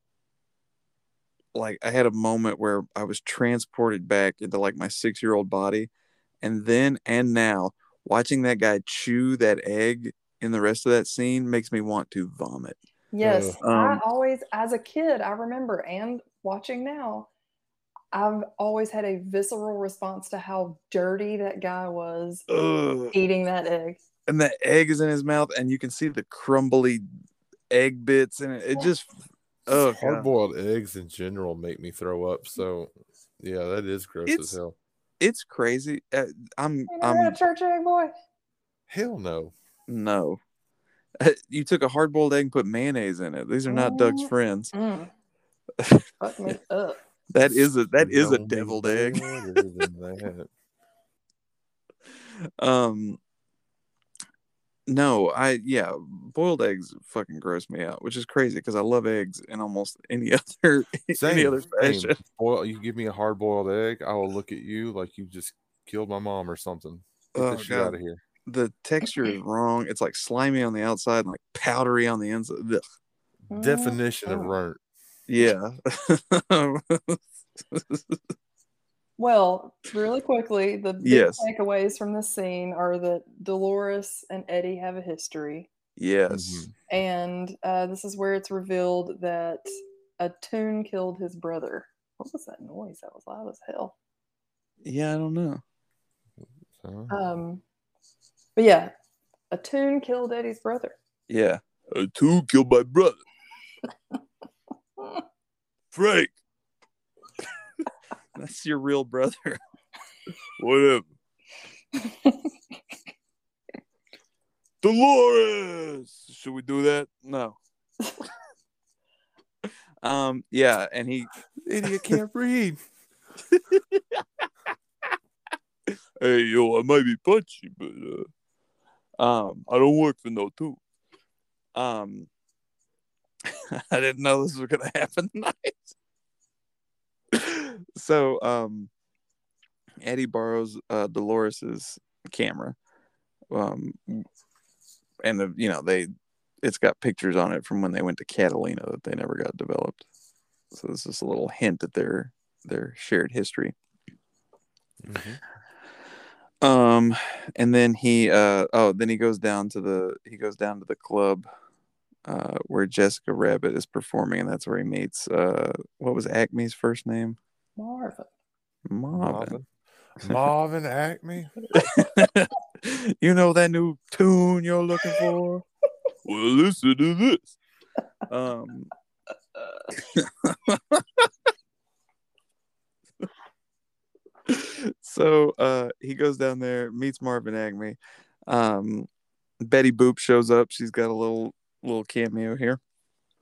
like I had a moment where I was transported back into like my six year old body. And then and now watching that guy chew that egg in the rest of that scene makes me want to vomit. Yes, Uh, I um, always, as a kid, I remember, and watching now, I've always had a visceral response to how dirty that guy was Ugh. eating that egg. And that egg is in his mouth, and you can see the crumbly egg bits and it. It just oh hard boiled eggs in general make me throw up. So, yeah, that is gross It's- as hell. it's crazy. Uh, I'm You never I'm a church egg, boy? Hell no. no. You took a hard boiled egg and put mayonnaise in it. These are not Doug's Mm. friends. Mm. Fuck me up. That is a that is a deviled egg. better than that. Um no, I yeah, boiled eggs fucking gross me out, which is crazy because I love eggs in almost any other any other fashion. Boil, you give me a hard boiled egg, I will look at you like you just killed my mom or something. Get Oh, this shit God. out of here. The texture is wrong. It's like slimy on the outside and like powdery on the inside. Ugh. Definition of Mm. burnt. Yeah. Well, really quickly, the big Yes. takeaways from this scene are that Dolores and Eddie have a history, Yes. Mhm. and uh, this is where it's revealed that a tune killed his brother. What was that noise? That was loud as hell. Yeah, I don't know. So, Um, but yeah, a tune killed Eddie's brother. Yeah. A two killed my brother. Frank. That's your real brother. Whatever. Dolores. Should we do that? No. um. Yeah, and he. idiot can't read. Hey, yo, I might be punchy, but uh, um, I don't work for no two. Um, I didn't know this was gonna happen tonight. So, um, Eddie borrows uh Dolores's camera, um, and the you know they, it's got pictures on it from when they went to Catalina that they never got developed. So this is a little hint at their their shared history. Mhm. Um, and then he uh oh then he goes down to the he goes down to the club uh where Jessica Rabbit is performing and that's where he meets uh what was Acme's first name? Marvin. Marvin. Marvin. Marvin Acme. you know that new tune you're looking for? well listen to this. Um so uh he goes down there meets marvin acme um betty boop shows up she's got a little little cameo here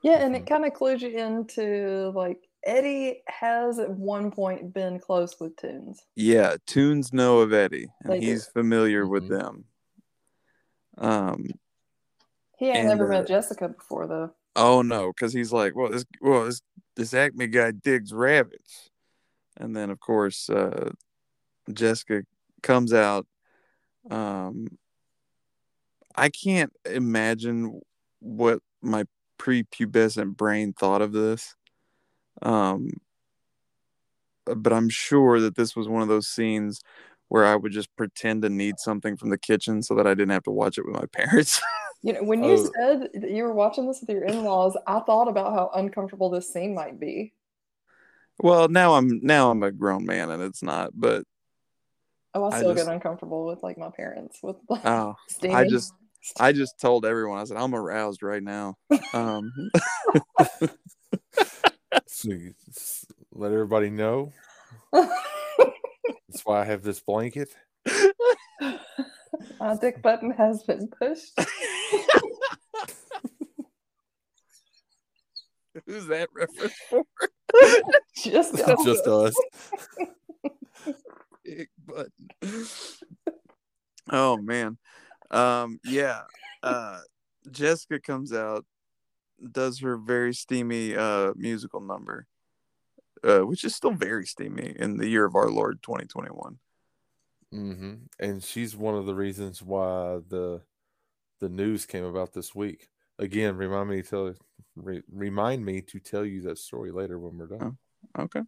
Yeah, and it Mhm. kind of clues you into like Eddie has at one point been close with Tunes. yeah tunes know of eddie and They do. he's familiar with Mhm. them um He ain't And, never uh, met Jessica before though. oh no because he's like well this well this this acme guy digs rabbits and then of course uh jessica comes out um i can't imagine what my prepubescent brain thought of this um but i'm sure that this was one of those scenes where i would just pretend to need something from the kitchen so that i didn't have to watch it with my parents You know, when you Oh. said that you were watching this with your in-laws, I thought about how uncomfortable this scene might be. well now i'm now i'm a grown man and it's not but Oh, I I still just- get uncomfortable with like my parents with like oh steaming. I just I just told everyone I said I'm aroused right now. Um, So let everybody know. That's why I have this blanket. my dick button has been pushed. who's that reference for? Just just us. Big button. Oh man. Um yeah. Uh Jessica comes out, does her very steamy uh musical number. Uh, which is still very steamy in the year of our Lord 2021. hmm And she's one of the reasons why the the news came about this week. Again, remind me to tell re, remind me to tell you that story later when we're done. Okay.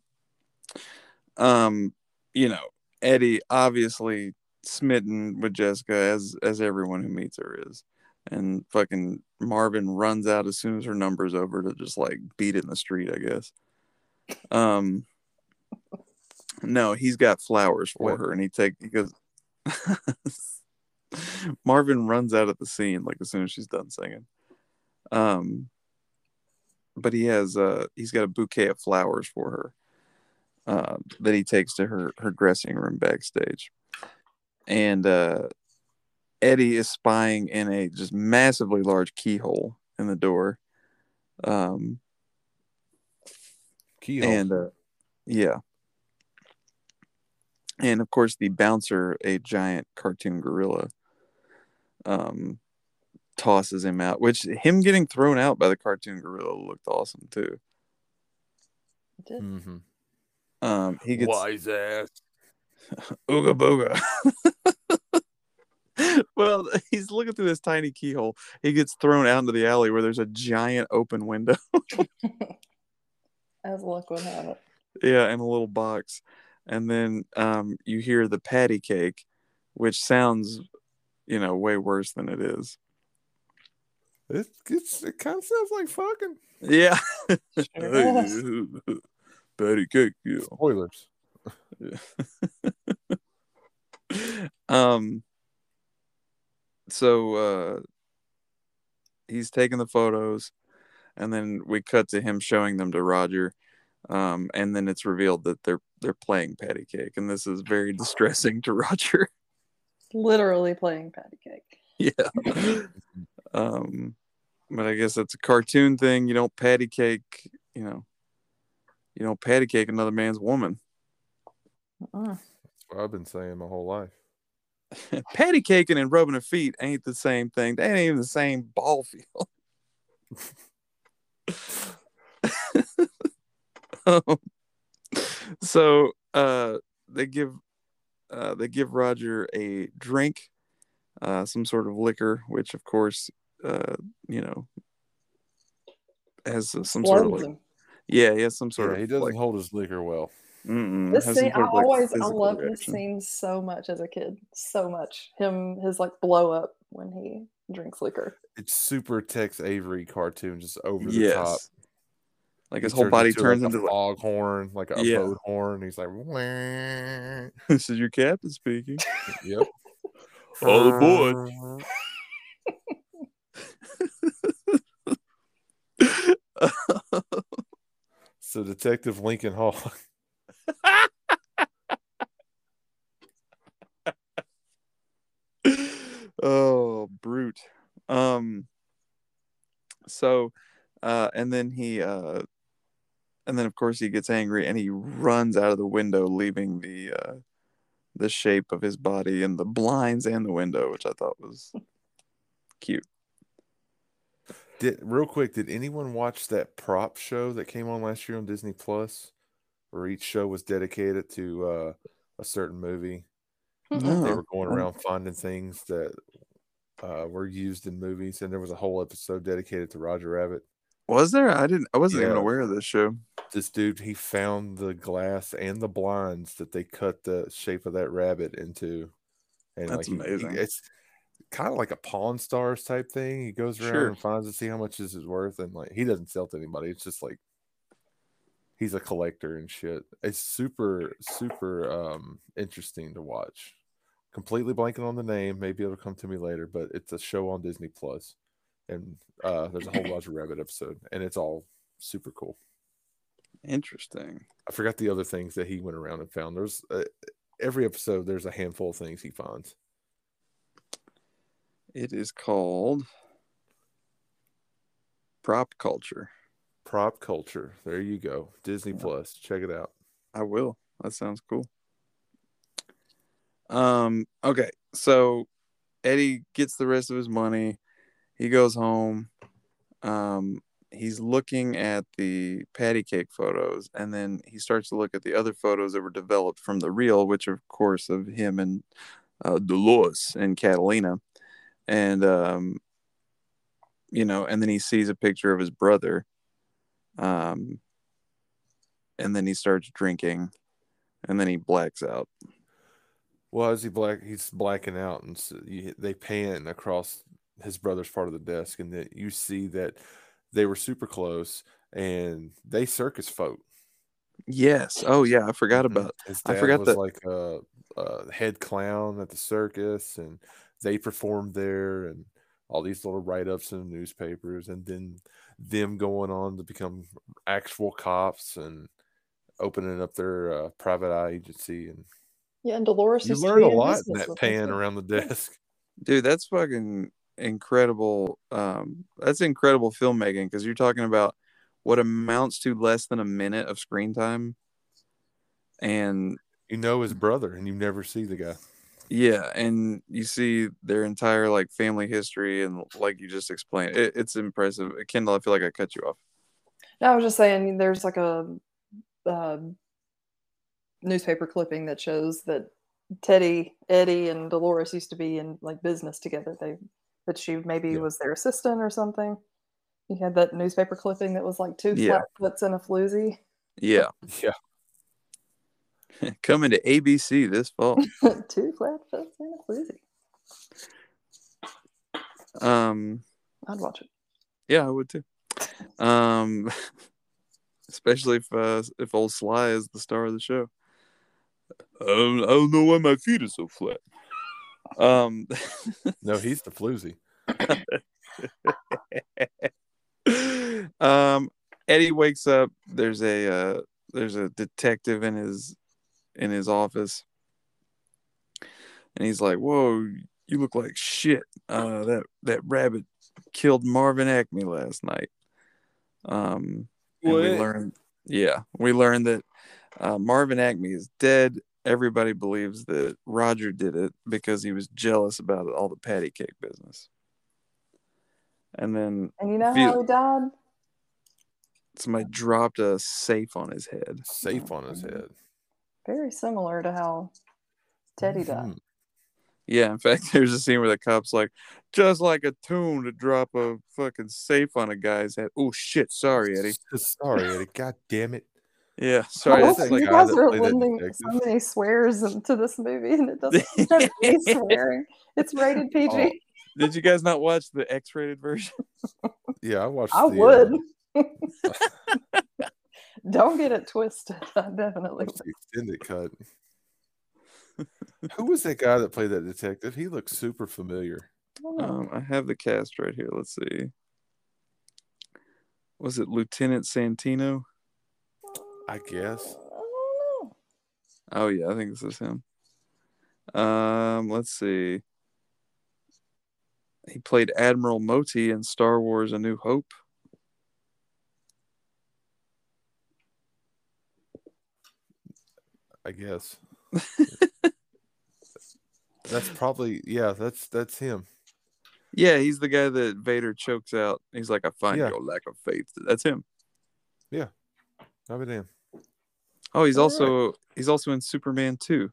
Um, you know, Eddie obviously smitten with Jessica as as everyone who meets her is. And fucking Marvin runs out as soon as her number's over to just like beat it in the street, I guess. Um no, he's got flowers for Wait. her and he take he goes Marvin runs out of the scene like as soon as she's done singing. Um but he has uh he's got a bouquet of flowers for her uh, that he takes to her her dressing room backstage, and uh, Eddie is spying in a just massively large keyhole in the door, um, Keyhole. and uh, yeah, and of course the bouncer, a giant cartoon gorilla, um, tosses him out. Which him getting thrown out by the cartoon gorilla looked awesome too. Did- hmm Um, he gets Wise ass. Ooga booga. well, he's looking through this tiny keyhole. He gets thrown out into the alley where there's a giant open window. As luck would have it. yeah, in a little box. and then um, you hear the patty cake, which sounds, you know, way worse than it is. It gets it kind of sounds like fucking Yeah, Sure patty cake. Yeah. spoilers. um. So uh, he's taking the photos, and then we cut to him showing them to Roger, um, and then it's revealed that they're they're playing patty cake, and this is very distressing to Roger. Literally playing patty cake. yeah. Um, but I guess that's a cartoon thing. You don't patty cake, you know. You don't patty cake another man's woman. Uh-uh. That's what I've been saying my whole life. patty caking and rubbing her feet ain't the same thing. They ain't even the same ball field. um, so uh, they give uh, they give Roger a drink, uh, some sort of liquor, which of course, uh, you know, has some sort of Explodes like, yeah, he has some sort Yeah, of he doesn't like, hold his liquor well. Mm-mm, This scene, I sort of, like, always, I love this scene so much as a kid, so much. Him, his like blow up when he drinks liquor. It's super Tex Avery cartoon, just over the Yes. top. Like He his whole body turns like into a fog horn, like a Yeah. boat horn. He's like, "Wah." like, this is your captain speaking. yep. Oh, All aboard. So Detective Lincoln Hall. oh, brute. Um so uh and then he uh and then of course he gets angry and he runs out of the window leaving the uh the shape of his body and the blinds and the window, which I thought was cute. Did real quick, did anyone watch that prop show that came on last year on Disney Plus? Where each show was dedicated to uh, a certain movie. They were going around finding things that uh, were used in movies, and there was a whole episode dedicated to Roger Rabbit. Was there? I didn't I wasn't even aware of this show. This dude, he found the glass and the blinds that they cut the shape of that rabbit into, and That's like he- he- it's kind of like a Pawn Stars type thing. He goes around Sure. and finds to see how much this is worth, and like he doesn't sell to anybody. It's just like he's a collector and shit. It's super super um interesting to watch. Completely blanking on the name. Maybe it'll come to me later, but it's a show on Disney Plus, and uh, there's a whole Roger Rabbit episode, and it's all super cool. Interesting. I forgot the other things that he went around and found. There's uh, every episode. There's a handful of things he finds. It is called Prop Culture. Prop culture. There you go. Disney Yeah. Plus. Check it out. I will. That sounds cool. Um, okay. So Eddie gets the rest of his money. He goes home. Um, he's looking at the patty cake photos and then he starts to look at the other photos that were developed from the reel, which of course of him and uh, Dolores and Catalina. And um, you know, and then he sees a picture of his brother. Um, and then he starts drinking and then he blacks out. Well, as he black, he's blacking out, and so you, they pan across his brother's part of the desk, and that you see that they were super close, and they circus folk. Yes. Oh yeah, I forgot Mhm. about. His I dad forgot was that- like a, a head clown at the circus, and they performed there, and all these little write ups in the newspapers, and then them going on to become actual cops and opening up their uh, private eye agency, and Yeah, and Dolores you used learn a lot in that pan around the desk. Dude, that's fucking incredible. Um, that's incredible filmmaking because you're talking about what amounts to less than a minute of screen time, and You know his brother, and you never see the guy. yeah, and you see their entire like family history and like you just explained, it, it's impressive. Kendall, I feel like I cut you off. No, I was just saying there's like a um newspaper clipping that shows that Teddy, Eddie, and Dolores used to be in like business together. They that she maybe Yeah. was their assistant or something. You had that newspaper clipping that was like two Yeah. flat foots and a floozy. Yeah, Yeah, Coming to ABC this fall. Two flatfish and a floozy. Um, I'd watch it. yeah, I would too. Um, especially if uh, if old Sly is the star of the show. Um, I don't know why my feet are so flat. Um, No, he's the floozy. um, Eddie wakes up. There's a uh, there's a detective in his in his office, and he's like, "Whoa, you look like shit. Uh, that that rabbit killed Marvin Acme last night." Um, and we What? learned, yeah, we learned that uh, Marvin Acme is dead. Everybody believes that Roger did it because he was jealous about all the patty cake business. And then And you know Feel- how he died? somebody dropped a safe on his head. Safe on his head. Very similar to how Teddy died. Mhm. Yeah, in fact, there's a scene where the cop's like, just like a tune to drop a fucking safe on a guy's head. Oh shit, sorry, Eddie. Sorry, Eddie. God damn it. Yeah, sorry. Oh, It's that's like, you guys are lending so many swears to this movie, and it doesn't have any swearing. It's rated PG. Oh, did you guys not watch the X-rated version? Yeah, I watched. I the, would. Uh, Don't get it twisted. I definitely extended cut. Who was that guy that played that detective? He looks super familiar. Um, I have the cast right here. Let's see. Was it Lieutenant Santino? I guess. I don't know. Oh yeah, I think this is him. Um, let's see. He played Admiral Motti in Star Wars: A New Hope. I guess. that's probably yeah. That's that's him. Yeah, he's the guy that Vader chokes out. He's like, "I find Yeah. your lack of faith." That's him. How about him? Oh, he's All also he's also in Superman 2.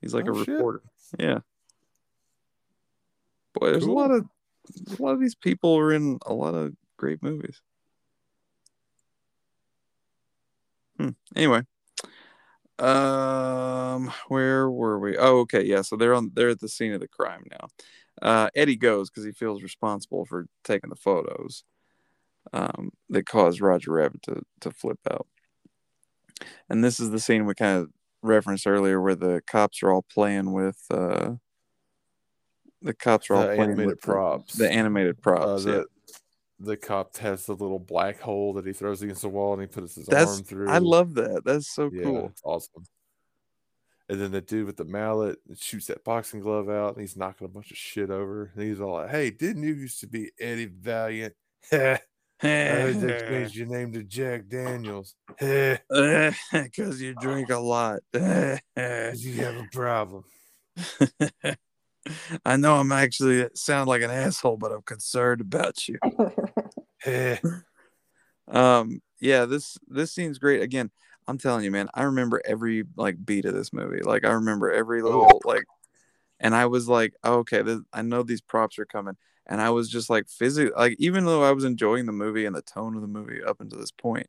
He's like Oh, a shit. reporter. Yeah. Boy, there's Cool. a lot of a lot of these people are in a lot of great movies. Hmm. Anyway, um, where were we? Oh, okay, yeah. So they're on they're at the scene of the crime now. Uh, Eddie goes because he feels responsible for taking the photos um, that caused Roger Rabbit to to flip out. And this is the scene we kind of referenced earlier, where the cops are all playing with. Uh, the cops are all The playing animated with the- props. The, animated Uh, props. yeah. the, the cop has the little black hole that he throws against the wall and he puts his That's arm through. I love that. That's so yeah, cool. awesome. And then the dude with the mallet shoots that boxing glove out and he's knocking a bunch of shit over. And he's all like, Hey, didn't you used to be Eddie Valiant? Eh. I heard they eh. changed your name to Jack Daniels. Eh. Because you drink a lot. 'Cause you have a problem. I know I'm actually sound like an asshole, but I'm concerned about you. Um, yeah, this this scene's great. Again, I'm telling you, man, I remember every like beat of this movie. Like I remember every little oh. like, and I was like, oh, okay, this, I know these props are coming, and I was just like physically like, even though I was enjoying the movie and the tone of the movie up until this point,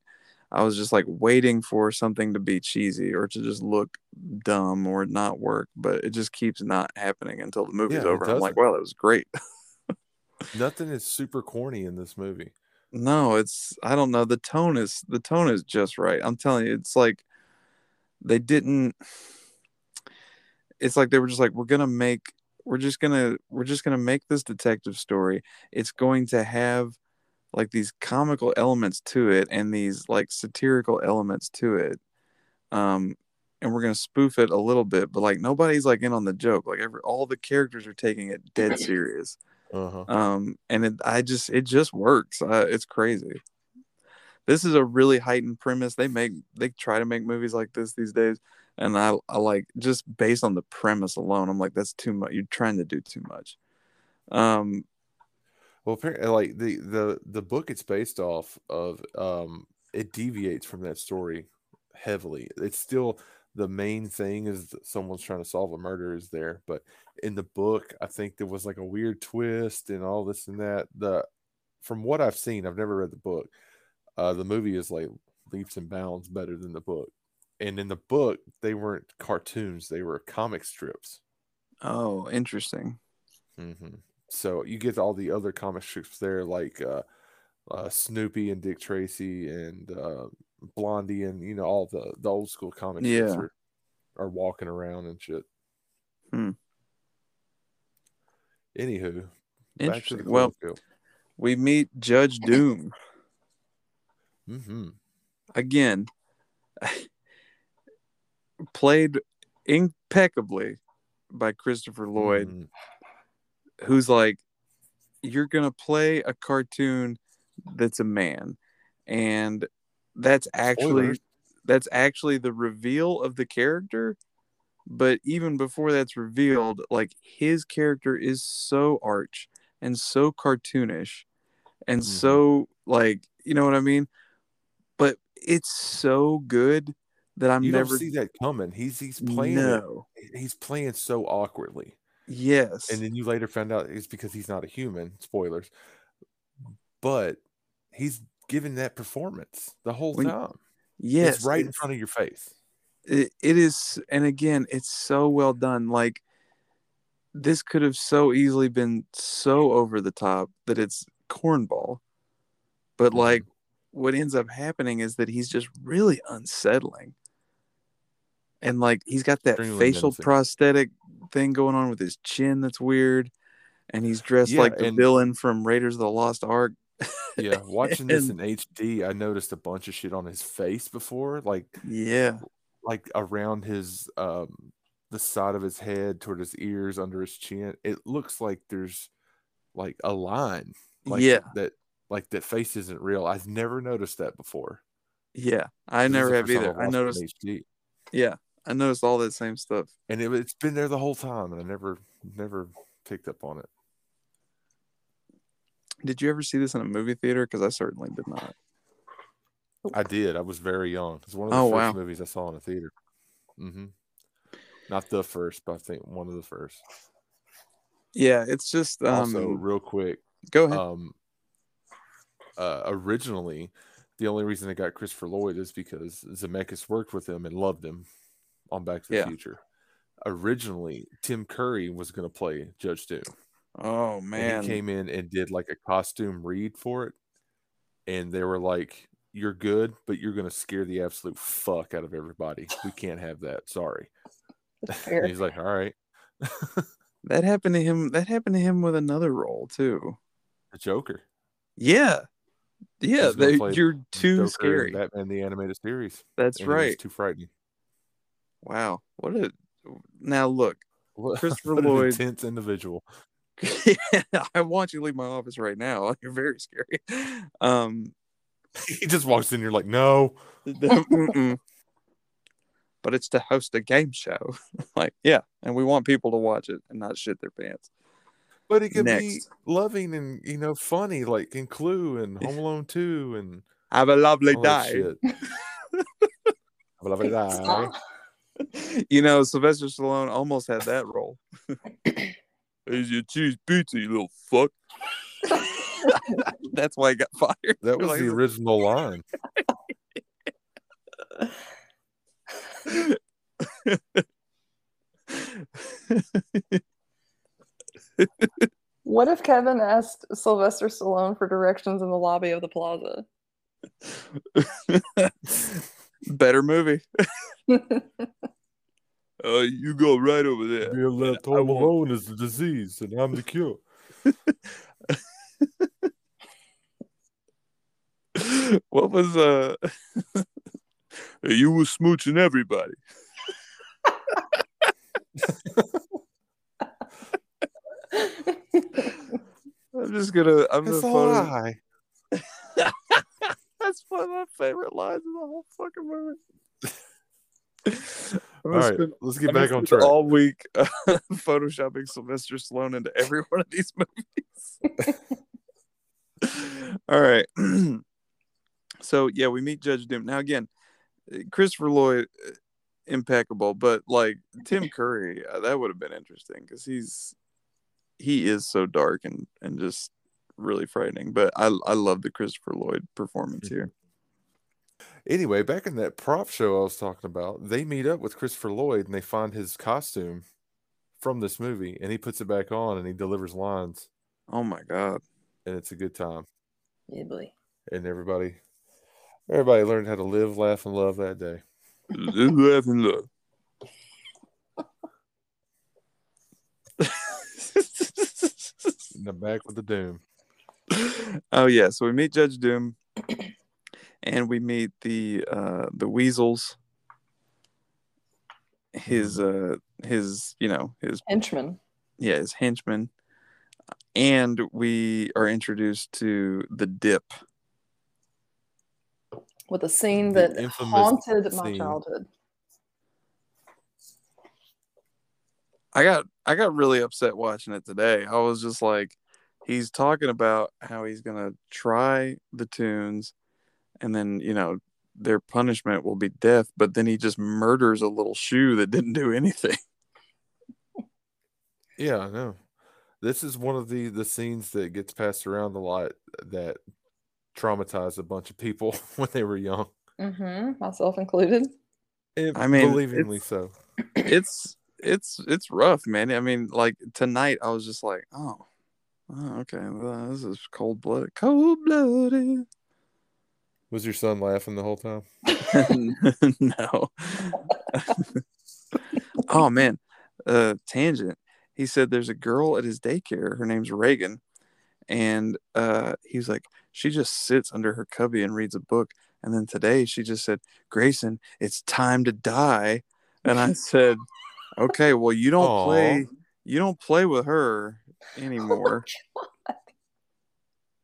I was just like waiting for something to be cheesy or to just look dumb or not work, but it just keeps not happening until the movie's Yeah, it over. I'm like, wow, that was great. Nothing is super corny in this movie. No, it's I don't know. The tone is the tone is just right. I'm telling you, it's like they didn't it's like they were just like we're gonna make we're just gonna we're just gonna make this detective story. It's going to have like these comical elements to it and these like satirical elements to it. Um and we're gonna spoof it a little bit, but like nobody's like in on the joke. Like every all the characters are taking it dead serious Uh-huh. um and it i just it just works uh, it's crazy this is a really heightened premise they make they try to make movies like this these days and i, I like just based on the premise alone i'm like that's too much you're trying to do too much um Well, apparently, like the the the book it's based off of, um, it deviates from that story heavily. It's still the main thing is someone's trying to solve a murder is there, but in the book, I think there was like a weird twist and all this and that. The from what I've seen, I've never read the book. Uh, the movie is like leaps and bounds better than the book, and in the book they weren't cartoons; they were comic strips. Oh, interesting. hmm So you get all the other comic strips there, like uh, uh, Snoopy and Dick Tracy and uh, Blondie, and you know all the the old school comic strips are, are walking around and shit. Hmm. Anywho, Interesting. Well, we meet Judge Doom hmm again. Played impeccably by Christopher Lloyd. Mhm. who's like, you're gonna play a cartoon that's a man, and that's actually Spoilers. that's actually the reveal of the character. But even before that's revealed, like his character is so arch and so cartoonish and Mhm. so like you know what I mean. But it's so good that I'm You never don't see that coming. He's he's playing no. He's playing so awkwardly. yes. and then you later found out it's because he's not a human. Spoilers. But he's giving that performance the whole When- time. Yes it's right in front of your face. It, it is and again it's so well done. Like this could have so easily been so over the top that it's cornball. But Mhm. like what ends up happening is that he's just really unsettling and like he's got that Extremely facial menacing. prosthetic thing going on with his chin that's weird and he's dressed Yeah, like the and- villain from raiders of the lost ark. Yeah watching this in hd i noticed a bunch of shit on his face before like yeah. like around his um the side of his head toward his ears under his chin. It looks like there's like a line like yeah. that like that face isn't real. I've never noticed that before. Yeah i This is never the have first time either. I watched it in noticed hd yeah i noticed all that same stuff and it, it's been there the whole time and i never never picked up on it Did you ever see this in a movie theater? Because I certainly did not. i did i was very young it's one of the Oh, first wow. movies i saw in a theater Mm-hmm. not the first but i think one of the first Yeah, it's just um. also real quick go ahead. um uh originally the only reason they got christopher lloyd is because zemeckis worked with him and loved him on back to the Yeah. future originally tim curry was going to play judge doom oh and man, he came in and did like a costume read for it and they were like you're good but you're going to scare the absolute fuck out of everybody we can't have that sorry and he's like all right that happened to him. That happened to him with another role too. the joker Yeah, yeah. They, you're too Joker in scary. batman the animated series That's and right. too frightening Wow. What a. Now look, What- Christopher what an Lloyd- intense individual I want you to leave my office right now. You're very scary. Um, he just walks in you're like no mm-mm. but it's to host a game show. like, yeah, and we want people to watch it and not shit their pants. but it can be loving and you know funny like in clue and home alone 2 and Have a lovely day. Have a lovely day. Stop. You know, Sylvester Stallone almost had that role. Here's your cheese pizza, you little fuck. That's why I got fired. that was Like, the original line What if Kevin asked Sylvester Stallone for directions in the lobby of the plaza? Better movie. Uh, you go right over there. Being left I home alone is the disease and i'm the cure what was uh you were smooching everybody i'm just gonna i'm gonna that's a lie that's one of my favorite lines in the whole fucking movie I'm all gonna right spend- let's get I'm back on track all week uh, photoshopping Sylvester Stallone into every one of these movies. all right. so yeah, we meet Judge Doom now. Again, Christopher Lloyd, uh, impeccable, but like Tim Curry, uh, that would have been interesting because he's he is so dark and and just really frightening. But I I love the Christopher Lloyd performance mm-hmm. here. Anyway, back in that prop show I was talking about, they meet up with Christopher Lloyd and they find his costume from this movie and he puts it back on and he delivers lines Oh my god. and it's a good time. Yeah, boy. And everybody everybody learned how to live, laugh, and love that day. Live, laugh, and love. In the back with the doom. oh yeah, so we meet Judge Doom, and we meet the uh, the Weasels. His uh his you know his Henchman. yeah his henchmen, and we are introduced to the Dip. with a scene The that infamous haunted my scene. childhood. I got I got really upset watching it today. I was just like, he's talking about how he's gonna try the toons, and then you know their punishment will be death. But then he just murders a little shoe that didn't do anything. Yeah, I know. This is one of the the scenes that gets passed around a lot that traumatized a bunch of people when they were young. Mm-hmm. Myself included. And I mean, believingly it's- so. It's it's it's rough, man. I mean, like tonight, I was just like, oh, oh okay, well, this is cold blooded, cold blooded. Was your son laughing the whole time? no. oh man, uh, tangent. He said there's a girl at his daycare. Her name's Reagan, and uh, he was like, she just sits under her cubby and reads a book. And then today she just said, Grayson, it's time to die. And I said, okay, well you don't Aw. play, you don't play with her anymore. Oh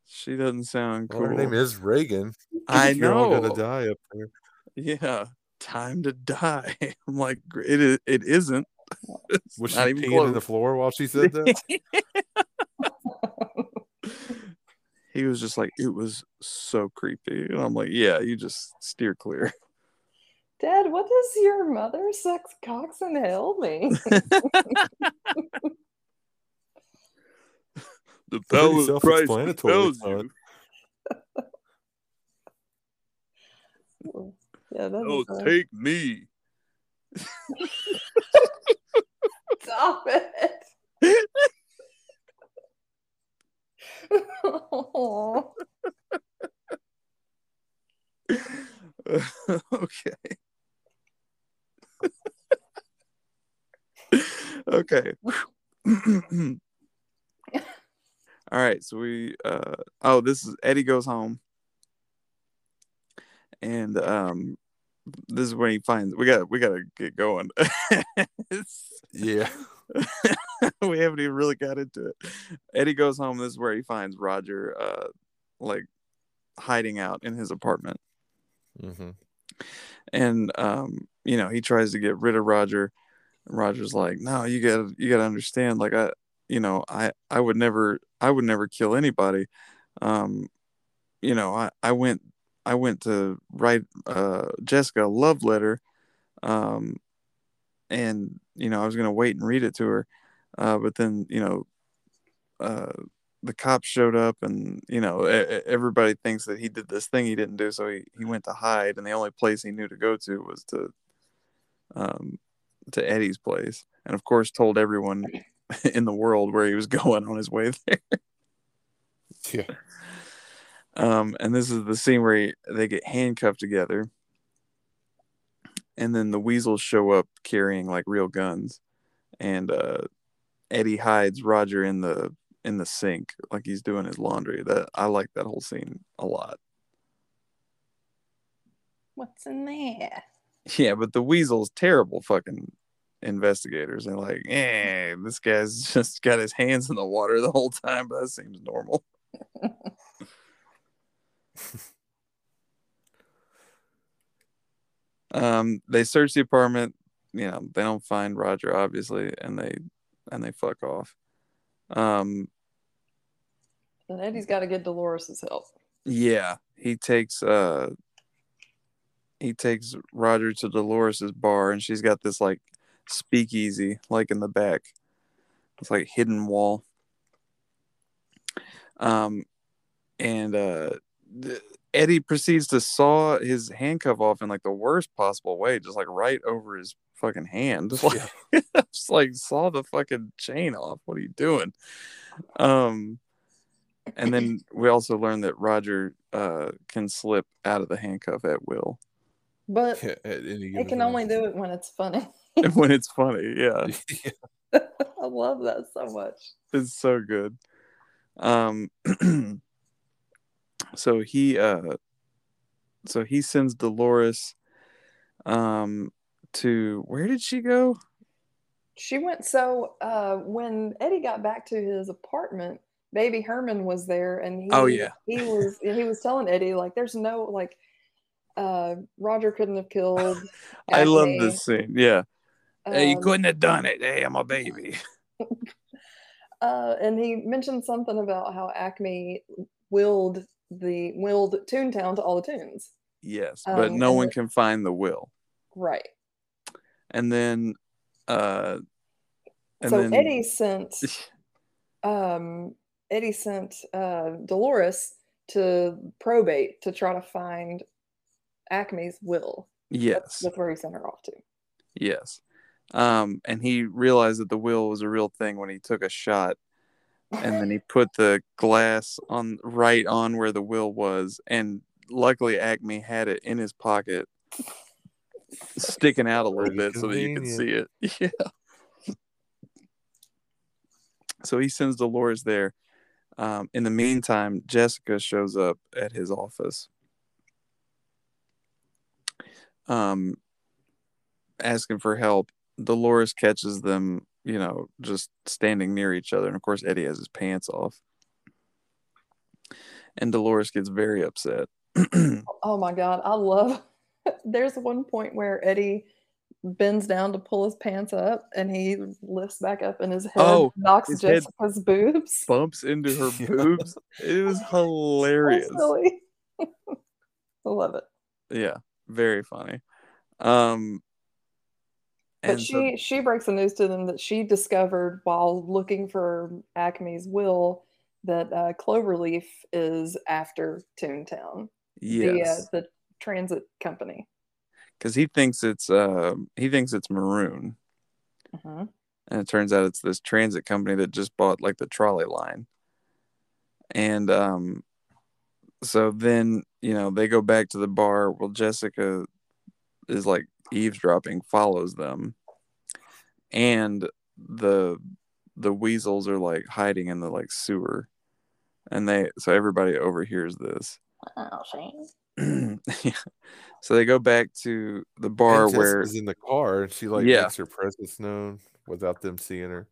she doesn't sound Well, her name is Reagan. I You're all know. gonna die up there. Yeah, time to die. I'm like, "Gr- it is. It isn't. It's Was she not even peeing in the floor while she said that? He was just like, it was so creepy, and I'm like, yeah, you just steer clear. Dad, what does your mother sucks cocks and hell mean? The Pretty power of Christ self-explanatory, compels son. you. yeah, that's Oh, take me. stop it. Okay. okay. All right, so we uh oh, this is Eddie goes home. And um this is when he finds we got we got to get going. Yeah. we haven't even really got into it. Eddie goes home. This is where he finds Roger, uh, like hiding out in his apartment, hmm and um, you know he tries to get rid of Roger. Roger's like, "No, you got you got to understand. Like I, you know, I I would never I would never kill anybody. Um, you know, I I went I went to write uh Jessica a love letter, um, and you know I was gonna wait and read it to her, uh, but then you know, uh, the cops showed up, and you know everybody thinks that he did this thing he didn't do, so he he went to hide, and the only place he knew to go to was to, um, to Eddie's place, and of course told everyone in the world where he was going on his way there. Yeah. Um, and this is the scene where he, they get handcuffed together, and then the weasels show up carrying like real guns, and uh, Eddie hides Roger in the in the sink like he's doing his laundry. That I like that whole scene a lot. What's in there? Yeah, but the weasels terrible fucking investigators. They're like, eh, this guy's just got his hands in the water the whole time, but that seems normal. um, they search the apartment. You know, they don't find Roger, obviously, and they and they fuck off. Um, And Eddie's got to get Dolores's help. yeah, he takes uh he takes Roger to Dolores's bar, and she's got this like speakeasy like in the back. It's like hidden wall. Um, and uh, th- Eddie proceeds to saw his handcuff off in like the worst possible way, just like right over his fucking hand. Just like, just like saw the fucking chain off. What are you doing? Um, and then we also learned that Roger uh can slip out of the handcuff at will But Yeah, at it can time. only do it when it's funny. when it's funny. Yeah, Yeah. I love that so much. it's so good. Um, so he uh, so he sends Dolores um to where did she go? She went so uh when Eddie got back to his apartment, baby Herman was there and he Oh, yeah. he was he was telling Eddie like there's no like uh Roger couldn't have killed I love this scene. Yeah. Hey, you Um, couldn't have done it. Hey, I'm a baby. uh and he mentioned something about how Acme willed the willed Toontown to all the toons. Yes, but Um, no one the- can find the will. Right. And then, uh, and so then Eddie sent um Eddie sent uh Dolores to probate to try to find Acme's will. That's, yes, that's where he sent her off to. yes, um, and he realized that the will was a real thing when he took a shot, and then he put the glass on right on where the will was, and luckily Acme had it in his pocket, sticking out a little Pretty bit so that you could see it. Yeah. So he sends Dolores there. Um, in the meantime, Jessica shows up at his office, um, asking for help. Dolores catches them, you know, just standing near each other, and of course, Eddie has his pants off, and Dolores gets very upset. Oh my god, I love there's one point where Eddie bends down to pull his pants up and he lifts back up and his head Oh, knocks his head boobs. Bumps into her boobs. It was So hilarious. silly. I love it. Yeah, very funny. Um, But and so- she she breaks the news to them that she discovered while looking for Acme's will that uh, Cloverleaf is after Toontown, the uh, the transit company. because he thinks it's uh, he thinks it's maroon, Mhm. and it turns out it's this transit company that just bought like the trolley line. And um, so then you know they go back to the bar. Well, Jessica is like eavesdropping, follows them, and the the weasels are like hiding in the like sewer, and they so everybody overhears this. Oh, shame. yeah. So they go back to the bar And where Jessica's in the car and she like Yeah. makes her presence known without them seeing her,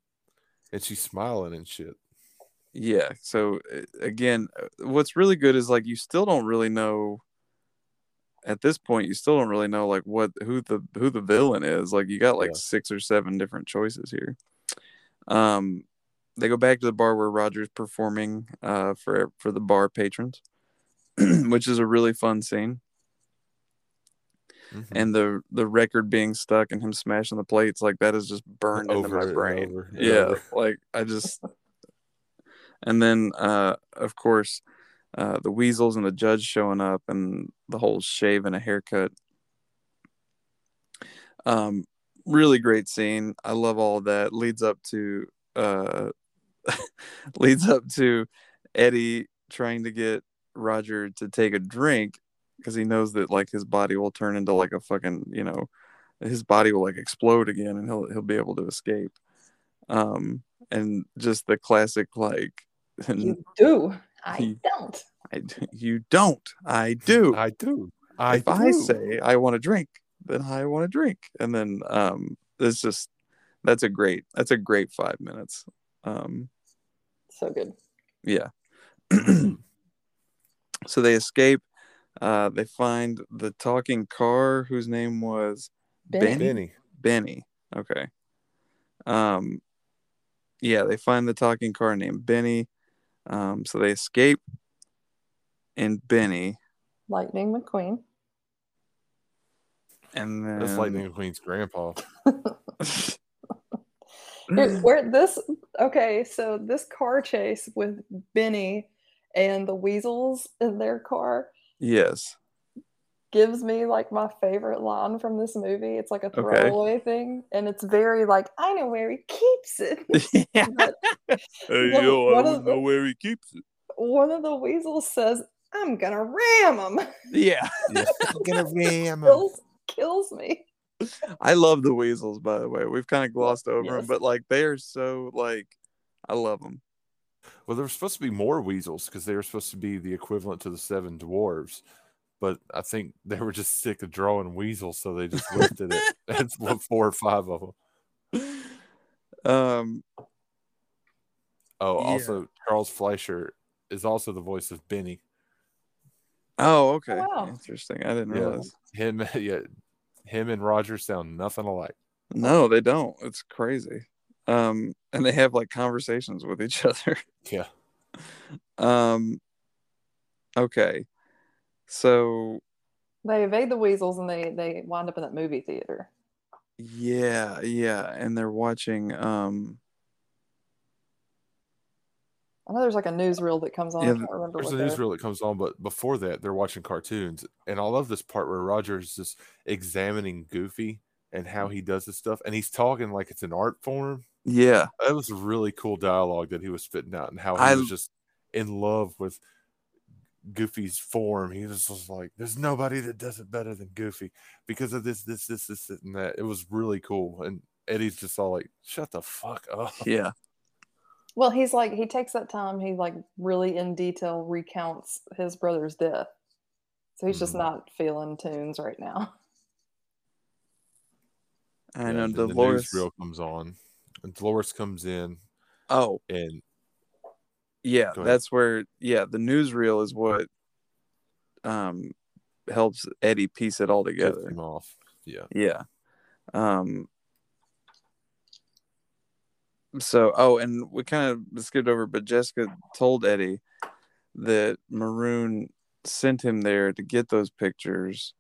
and she's smiling and shit. yeah. So again, uh, what's really good is like you still don't really know at this point you still don't really know like what who the who the villain is. Like you got like Yeah. six or seven different choices here. Um they go back to the bar where Roger's performing uh for for the bar patrons, which is a really fun scene. Mhm. and the the record being stuck and him smashing the plates like that is just burned into my brain over yeah over. like i just and then uh of course uh the weasels and the judge showing up and the whole shave and a haircut. Um really great scene. I love all that. Leads up to uh leads up to eddie trying to get roger to take a drink because he knows that like his body will turn into like a fucking you know his body will like explode again and he'll he'll be able to escape. Um and just the classic like You do. I He- don't. I, you don't i do I do. I if i say i want to drink then i want to drink and then um it's just that's a great that's a great five minutes um So good. yeah so they escape uh they find the talking car whose name was Benny. Benny? Benny. Benny. Okay. Um yeah, they find the talking car named Benny. Um so they escape and Benny Lightning McQueen. and then That's Lightning McQueen's grandpa. Here- Where this okay, so this car chase with Benny and the weasels in their car Yes. Gives me like my favorite line from this movie. It's like a Okay. throwaway thing, and it's very like I know where he keeps it. yeah. Hey, One- yo, I don't of the- know where he keeps it. one of the weasels says, "I'm gonna ram him." Yeah. Yeah. gonna ram 'em. kills kills me. I love the weasels, by the way. We've kind of glossed over them, but like they are so like, I love them. Well, there were supposed to be more weasels because they were supposed to be the equivalent to the seven dwarves. But I think they were just sick of drawing weasels, so they just lifted it. That's what four or five of them. Um, Oh, Yeah. also Charles Fleischer is also the voice of Benny. oh, okay. wow. Interesting. I didn't Yeah. realize. Him, yeah, him and Roger sound nothing alike. No, they don't. It's crazy. Um, and they have like conversations with each other. Yeah, Um, okay. So They evade the weasels and they they wind up in that movie theater. yeah, yeah, and they're watching. Um, I know there's like a newsreel that comes on. Yeah, I can't remember there's what a they're- newsreel that comes on, but before that, they're watching cartoons, and I love this part where Roger's just examining Goofy and how he does his stuff, and he's talking like it's an art form. yeah, That was really cool dialogue that he was spitting out, and how he I- was just in love with Goofy's form. He was just like, "There's nobody that does it better than Goofy because of this, this, this, this, and that." It was really cool, and Eddie's just all like, "Shut the fuck up." yeah, Well, he's like he takes that time. He like really in detail recounts his brother's death. So he's just Mhm. not feeling toons right now. I Yeah, know and then Dolores. The newsreel comes on, and Dolores comes in, oh, and yeah, that's where. Yeah, the newsreel is what um helps Eddie piece it all together. him off. Yeah, Yeah. Um so oh and we kind of skipped over but Jessica told Eddie that Maroon sent him there to get those pictures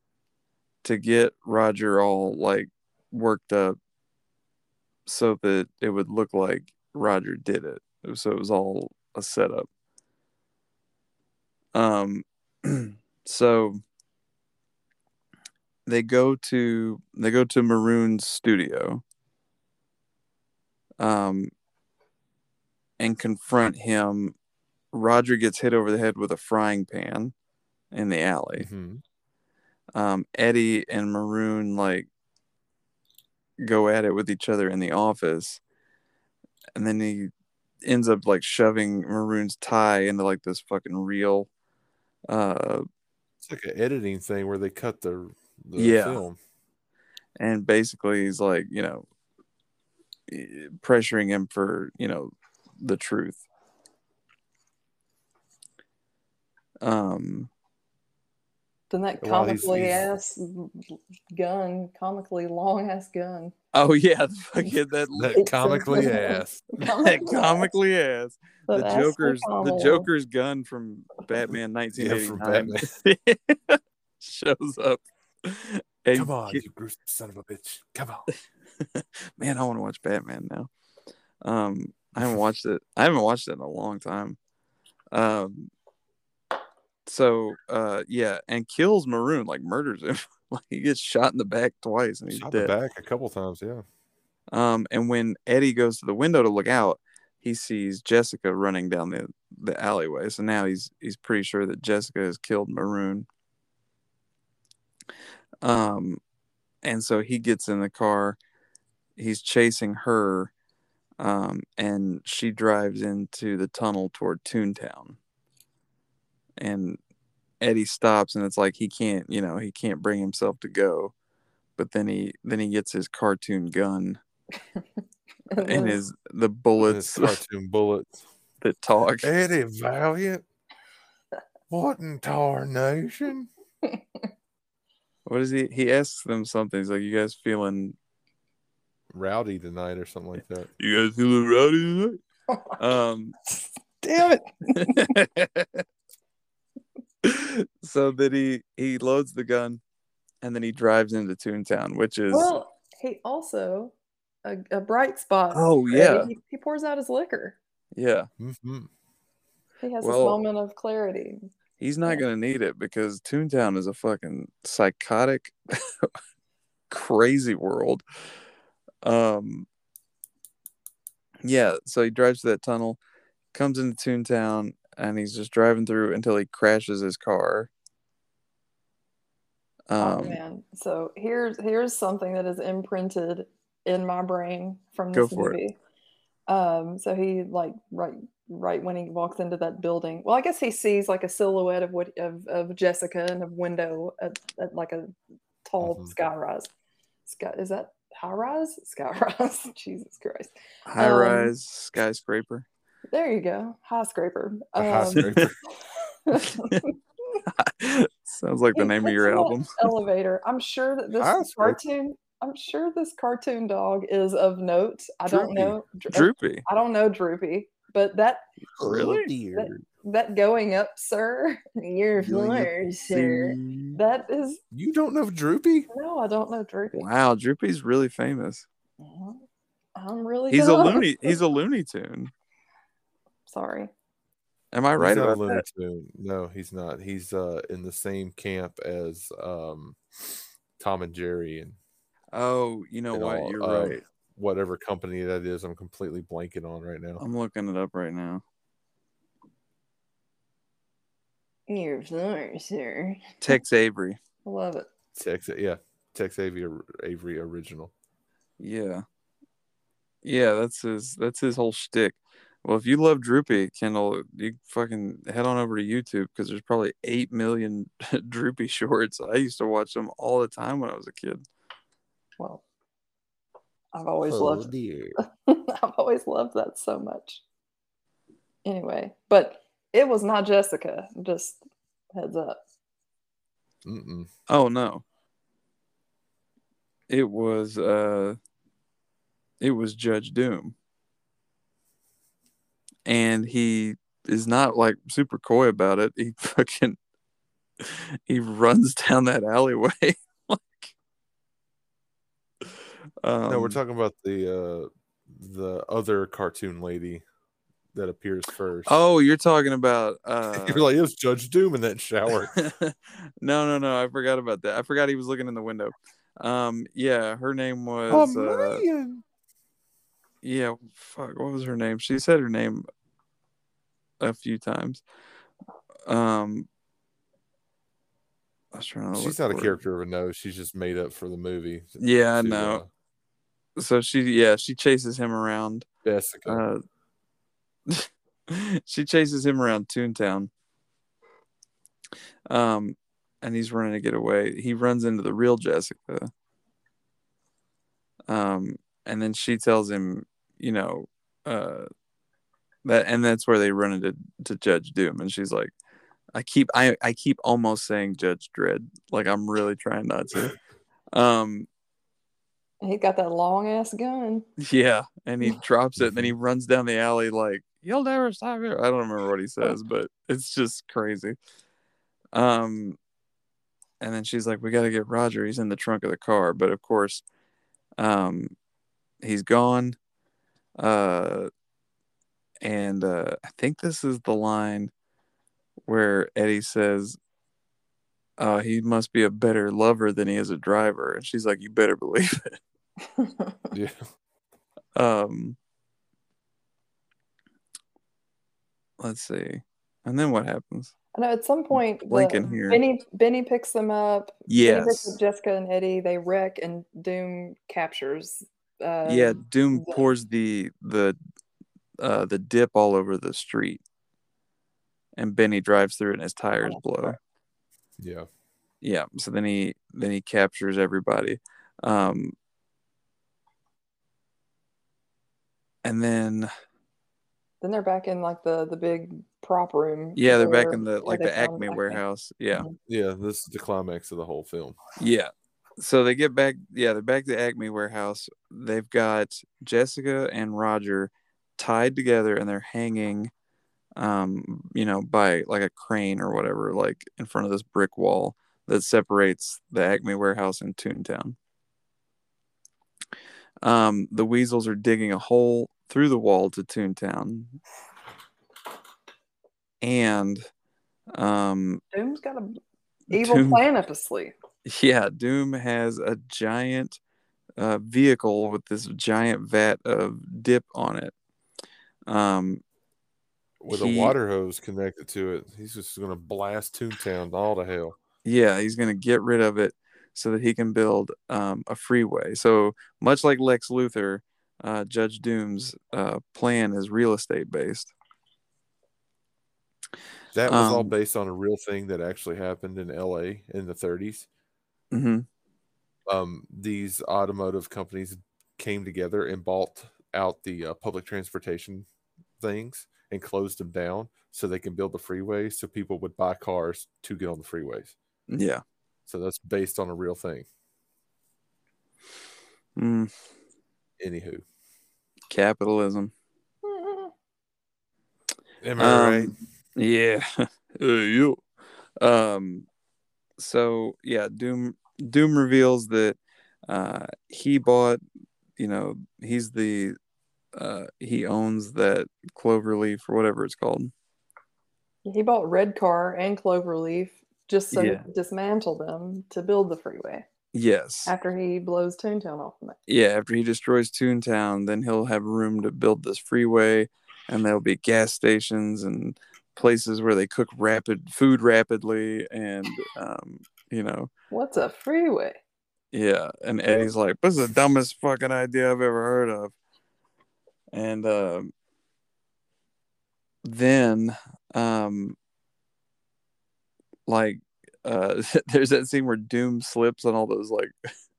to get Roger all like worked up so that it would look like Roger did it. So it was all a setup. Um so they go to they go to Maroon's studio um and confront him. Roger gets hit over the head with a frying pan in the alley. Mhm. Um Eddie and Maroon like go at it with each other in the office and then he ends up like shoving Maroon's tie into like this fucking real uh it's like an editing thing where they cut the, the Yeah. film. and basically he's like you know eh, pressuring him for you know the truth um Then that While he's- comically he's- ass gun, comically long ass gun. oh yeah the fucking that That comically ass, that comically ass. the That ass joker's the joker's gun from batman Yeah, from 1989 shows up. And Come on, ki- you gruesome son of a bitch. Come on. man i want to watch batman now. Um i haven't watched it i haven't watched it in a long time. Um so uh yeah and kills maroon like murders him. Like he gets shot in the back twice and he's Shot in the dead. back a couple times, yeah. um and when eddie goes to the window to look out he sees jessica running down the the alleyway. So now he's he's pretty sure that jessica has killed maroon. Um and so he gets in the car. He's chasing her um and she drives into the tunnel toward toontown and eddie stops and it's like he can't you know he can't bring himself to go but then he then he gets his cartoon gun And and his the With bullets his cartoon bullets. that talk Eddie Valiant. What in tarnation? what is he he asks them something he's like you guys feeling Rowdy tonight or something like that. you guys feeling rowdy tonight um Damn it. so that he he loads the gun and then he drives into Toontown, which is Well, he also a, a bright spot. oh yeah He, he pours out his liquor. yeah hmm He has Well- this moment of clarity. he's not Yeah. gonna need it because Toontown is a fucking psychotic, crazy world. Um, yeah. So he drives to that tunnel, comes into Toontown, and he's just driving through until he crashes his car. oh Um, man. So here's here's something that is imprinted in my brain from Go this for it. movie. Um, so he like right right when he walks into that building. Well, I guess he sees like a silhouette of what of, of Jessica in a window at, at like a tall Mhm. sky rise. Sky is that high rise? Sky rise. Jesus Christ. high Um, rise skyscraper. There you go. High scraper. A high Um, scraper. Sounds like the he name of your album. elevator. I'm sure that this High scraper. cartoon. I'm sure this cartoon dog is of note. I don't know. Dr- uh, Droopy. I don't know Droopy, but that Really? Dear. that going up, sir. You're Going sir. That is You don't know Droopy? no, I don't know Droopy. Wow, Droopy's really famous. Mhm. I'm really He's a dumb. loony. He's a Looney Tune. Sorry. Am I right not about Looney that? Tune. No, he's not. He's uh in the same camp as um Tom and Jerry and Oh, you know and what? all, You're uh, right. whatever company that is. I'm completely blanking on right now. I'm looking it up right now. You're floors, sir. Tex Avery. I love it. Tex, yeah, Tex Avery, Avery original. Yeah. Yeah, that's his that's his whole shtick. Well, if you love Droopy, Kendall, you fucking head on over to YouTube because there's probably eight million Droopy shorts. I used to watch them all the time when I was a kid. Well, I've always Oh loved dear. I've always loved that so much. Anyway, but it was not Jessica. Just heads up. Mm-mm. Oh no. It was uh it was Judge Doom. And he is not like super coy about it. He fucking he runs down that alleyway like um, no, we're talking about the uh the other cartoon lady that appears first. Oh, you're talking about uh you're like, it was Judge Doom in that shower. no, no, no. I forgot about that. I forgot he was looking in the window. Um, yeah, her name oh was uh, man. yeah. Fuck, what was her name? She said her name a few times. Um, I was trying to. She's not a character of a no. She's just made up for the movie. Yeah, I know. uh, So she, yeah, she chases him around. Jessica. Uh, she chases him around Toontown. Um, and he's running to get away. He runs into the real Jessica. Um, and then she tells him, you know, uh, that, and that's where they run into to Judge Doom, and she's like, I keep, I, I keep almost saying Judge Dredd, like I'm really trying not to. Um, He got that long ass gun. yeah, and he drops it, and then he runs down the alley like, "You'll never stop here." I don't remember what he says, but it's just crazy. Um, and then she's like, "We got to get Roger. He's in the trunk of the car." But of course, um, he's gone. Uh, and uh, I think this is the line where Eddie says, "Uh, he must be a better lover than he is a driver," and she's like, "You better believe it." yeah. um let's see and then what happens I know at some point the- Blinking here. Benny Benny picks them up. Benny picks up Jessica and Eddie. They wreck and Doom captures. Uh, yeah doom the- pours the the uh the dip all over the street and benny drives through it and his tires Oh, blow. Yeah. yeah so then he then he captures everybody um and then Then they're back in like the the big prop room. yeah they're back in the like the acme warehouse yeah Mhm. Yeah. This is the climax of the whole film. Yeah. So they get back, yeah, they're back to Acme warehouse. They've got Jessica and Roger tied together and they're hanging, um, you know, by like a crane or whatever, like in front of this brick wall that separates the Acme warehouse and Toontown. Um, the weasels are digging a hole through the wall to Toontown. And Um, Doom's got a evil Doom- plan up his sleeve. yeah, Doom has a giant uh, vehicle with this giant vat of dip on it. Um, With He- a water hose connected to it, he's just gonna blast Toontown all to hell. yeah, he's gonna get rid of it so that he can build um, a freeway. So much like Lex Luthor, uh, Judge Doom's uh, plan is real estate based. That was all Um, based on a real thing that actually happened in L.A. in the 30s. hmm Um, these automotive companies came together and bought out the uh, public transportation things and closed them down so they can build the freeways so people would buy cars to get on the freeways. Yeah. So that's based on a real thing. Mm, Anywho, capitalism. am I right? Um, Yeah. Uh, you. Um. So yeah, Doom. Doom reveals that uh, he bought. You know, he's the. Uh, he owns that Cloverleaf or whatever it's called. He bought Red Car and Cloverleaf just so Yeah. dismantle them to build the freeway Yes. after he blows Toontown off the map. Yeah. After he destroys Toontown, then he'll have room to build this freeway, and there'll be gas stations and places where they cook rapid food rapidly, and um, you know, What's a freeway? Yeah, and Eddie's like, "This is the dumbest fucking idea I've ever heard of." And um, then, um, like, uh, there's that scene where Doom slips on all those like.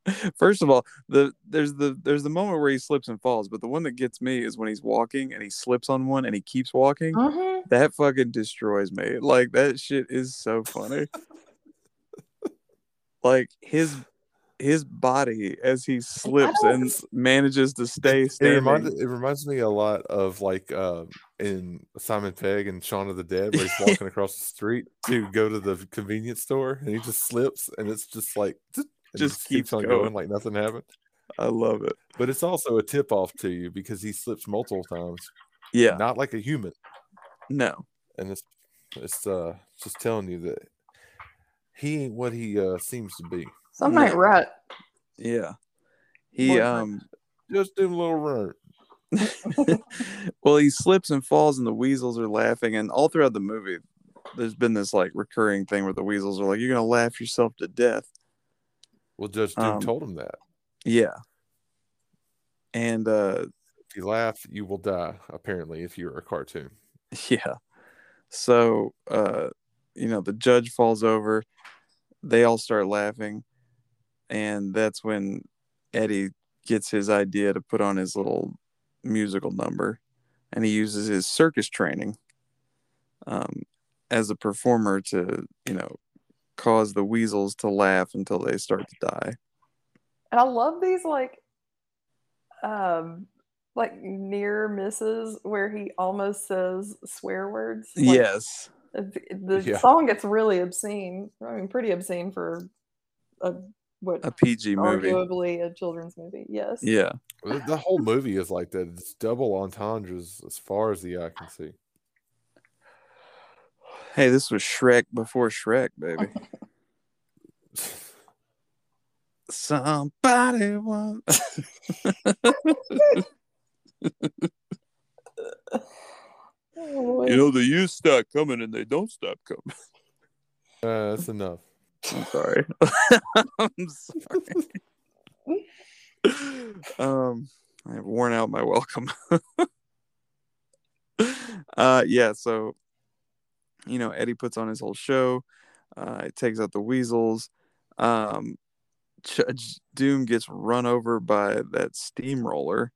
First of all, the there's the there's the moment where he slips and falls, but the one that gets me is when he's walking and he slips on one and he keeps walking. Mhm. That fucking destroys me. Like that shit is so funny. like his his body as he slips and manages to stay It standing. reminds, it reminds me a lot of like um, in Simon Pegg and Shaun of the Dead, where he's walking across the street to go to the convenience store, and he just slips, and it's just like and Just keeps keeps on going. going like nothing happened. I love it. But it's also a tip off to you because he slips multiple times, Yeah. not like a human, No. and it's it's uh just telling you that he ain't what he uh seems to be. Some Yeah. night rat. Yeah. He Boy, um Just do a little run. well he slips and falls and the weasels are laughing and all throughout the movie there's been this like recurring thing where the weasels are like you're gonna laugh yourself to death Well, Judge Doom Um, told him that yeah and uh if you laugh, you will die. Apparently, if you're a cartoon. Yeah. So, uh, you know, the judge falls over. They all start laughing. And that's when Eddie gets his idea to put on his little musical number. And he uses his circus training um, as a performer to, you know, cause the weasels to laugh until they start to die. And I love these like um like near misses where he almost says swear words. Like, yes. The, the Yeah. song gets really obscene. I mean pretty obscene for a what A PG movie. arguably a children's movie. Yes. Yeah. The the whole movie is like that. It's double entendres as far as the eye can see. Hey, this was Shrek before Shrek, baby. Somebody wants. Oh, You know, the youth stop coming and they don't stop coming. Uh, that's enough. I'm sorry. I'm sorry. um, I have worn out my welcome. uh, yeah. So, you know, Eddie puts on his whole show. Uh, it takes out the weasels. Um, Judge Doom gets run over by that steamroller.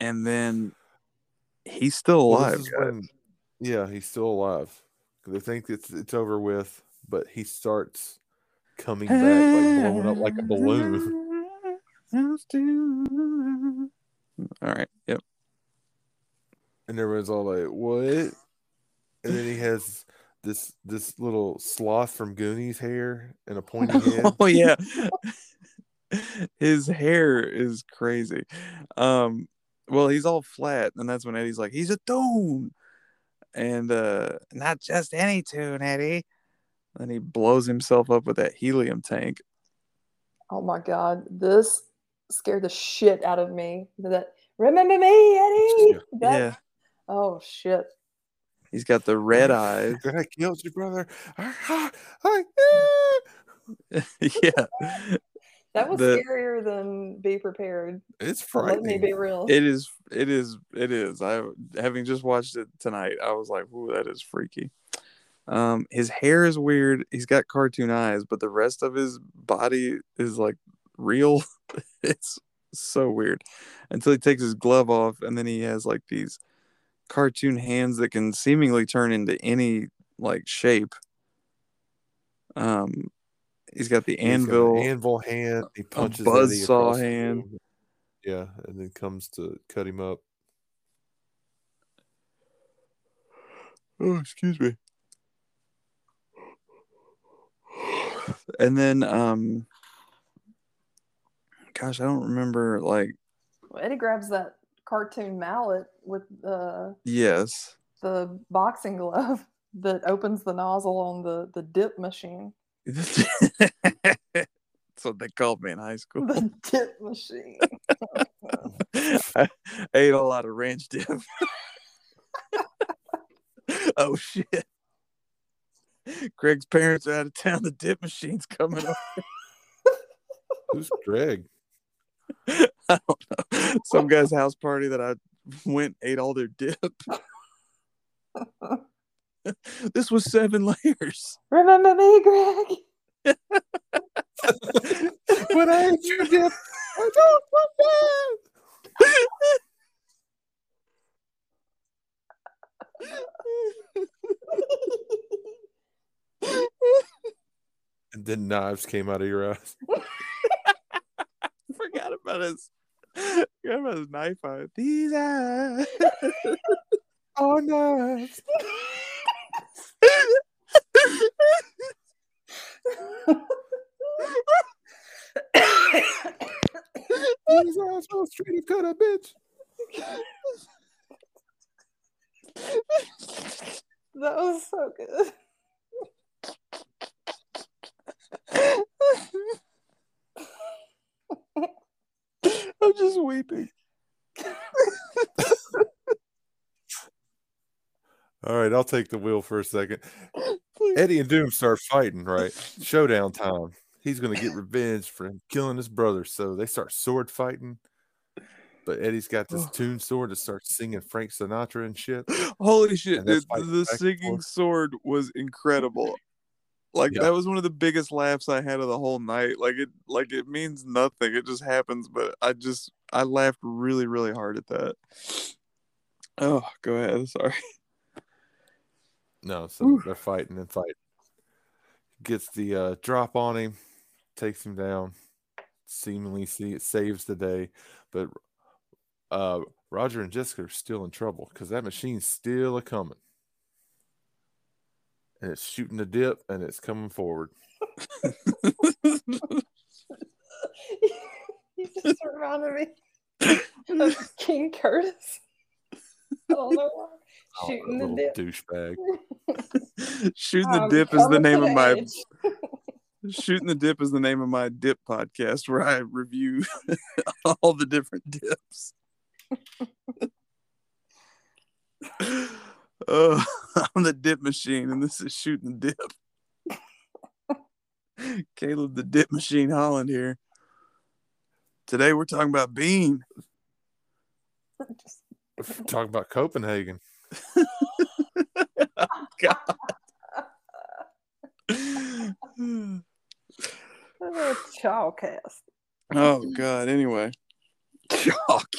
And then he's still alive. guys. when- yeah, he's still alive. They think it's it's over with, but he starts coming back, like blowing up like a balloon. All right. Yep. And everyone's all like, "What?" And then he has this this little sloth from Goonies hair and a pointy head. Oh yeah. His hair is crazy. Um well he's all flat and that's when Eddie's like he's a dome. And uh not just any toon, Eddie. Then he blows himself up with that helium tank. Oh my god, this scared the shit out of me. That remember me, Eddie? Yeah. That- Yeah. Oh shit. He's got the red eyes. That I killed your brother. Ah, ah, yeah. That was The- scarier than be prepared. It's So let me be real. It is it is it is. I having just watched it tonight, I was like, ooh, that is freaky. Um his hair is weird. He's got cartoon eyes, but the rest of his body is like real. it's so weird. Until he takes his glove off and then he has like these cartoon hands that can seemingly turn into any like shape. Um he's got the He's got an anvil. anvil hand. He punches Eddie buzzsaw across hand. room. Yeah, and then comes to cut him up. Oh, excuse me. And then, um, gosh, I don't remember. Like, Eddie grabs that cartoon mallet with the yes, the boxing glove that opens the nozzle on the the dip machine. That's what they called me in high school. The dip machine. I ate a lot of ranch dip. oh shit! Greg's parents are out of town. The dip machine's coming up. Who's Greg? I don't know. Some guy's house party that I went ate all their dip. this was seven layers. Remember me, Greg? when I ate your dip, I don't want that. And then knives came out of your eyes. Forgot about his. Forgot about his knife eye. These eyes. Oh, knives. These go straight to cut a bitch. that was so good. I'm just weeping. All right, I'll take the wheel for a second. Eddie and Doom start fighting, right? Showdown time. He's going to get revenge for him killing his brother. So they start sword fighting. But Eddie's got this toon sword to start singing Frank Sinatra and shit. Holy shit! The, the singing sword was incredible. Like Yeah. that was one of the biggest laughs I had of the whole night. Like it, like it means nothing. It just happens, but I just I laughed really, really hard at that. Oh, go ahead. Sorry. No, so Ooh. they're fighting and fighting. Gets the uh, drop on him, takes him down, seemingly see, saves the day. But uh, Roger and Jessica are still in trouble because that machine's still a coming. And it's shooting the dip and it's coming forward. you just reminded me of King Curtis. I don't know why. Oh, Shooting the little dip. Shooting the I'm dip is the name to of my edge. Shooting the Dip is the name of my dip podcast where I review all the different dips. oh, I'm the dip machine, and this is Shooting the Dip. Caleb, the dip machine Holland here. Today we're talking about Bean. Just- Talk about Copenhagen. Oh, Chowcast. oh God. Anyway, chalk.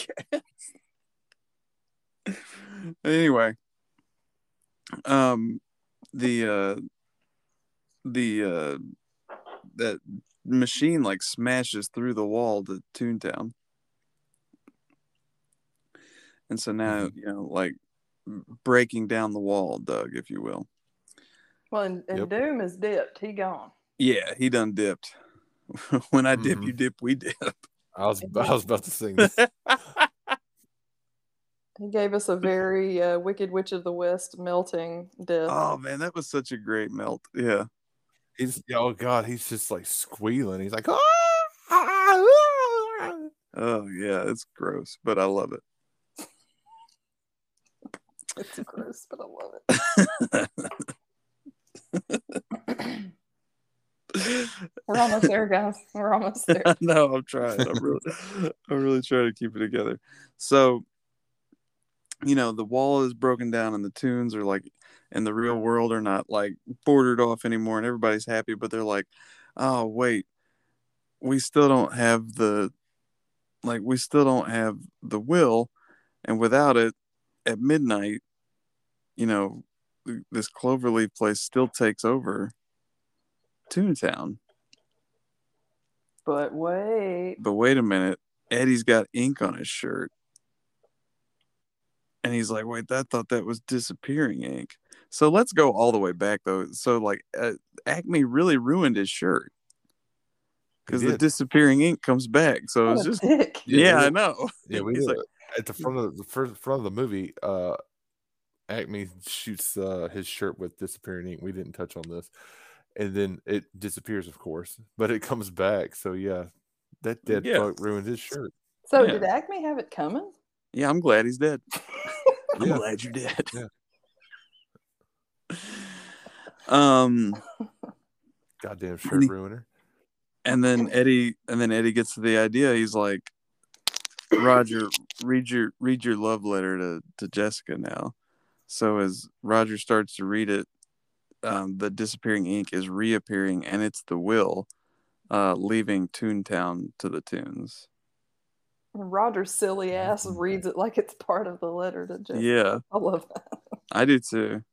anyway, um, the uh, the uh, that machine like smashes through the wall to Toontown, and so now you know like breaking down the wall, Doug, if you will. Well, and, and Yep. Doom is dipped. He gone. Yeah, he done dipped. when I dip, Mhm. you dip, we dip. I was I was about to sing this. He gave us a very uh, Wicked Witch of the West melting death. Oh man, that was such a great melt. Yeah. He's oh god, he's just like squealing. He's like, oh yeah, it's gross, but I love it. It's gross, but I love it. We're almost there, guys. We're almost there. no, I'm trying. I'm really, I'm really trying to keep it together. So, you know, the wall is broken down, and the toons are like in the real world are not like bordered off anymore, and everybody's happy. But they're like, oh wait, we still don't have the, like, we still don't have the will, and without it, at midnight, you know, this Cloverleaf place still takes over Toontown. But wait. But wait a minute. Eddie's got ink on his shirt. And he's like, wait, I thought that was disappearing ink. So let's go all the way back, though. So, like, uh, Acme really ruined his shirt because the disappearing ink comes back. So it's just, dick. yeah, I know. Yeah, we like, at the front of the first front of the movie. Uh, Acme shoots uh, his shirt with disappearing ink. We didn't touch on this, and then it disappears, of course, but it comes back. So yeah, that dead yeah. fuck ruined his shirt. So yeah. did Acme have it coming? Yeah, I'm glad he's dead. I'm yeah. glad you're dead. Yeah. um, goddamn shirt he, ruiner. And then Eddie, and then Eddie gets to the idea. He's like, Roger, read your read your love letter to to Jessica now. So as Roger starts to read it, um, the disappearing ink is reappearing, and it's the will uh, leaving Toontown to the toons. Roger's silly ass reads it like it's part of the letter to Jessica. Yeah, I love that. I do too.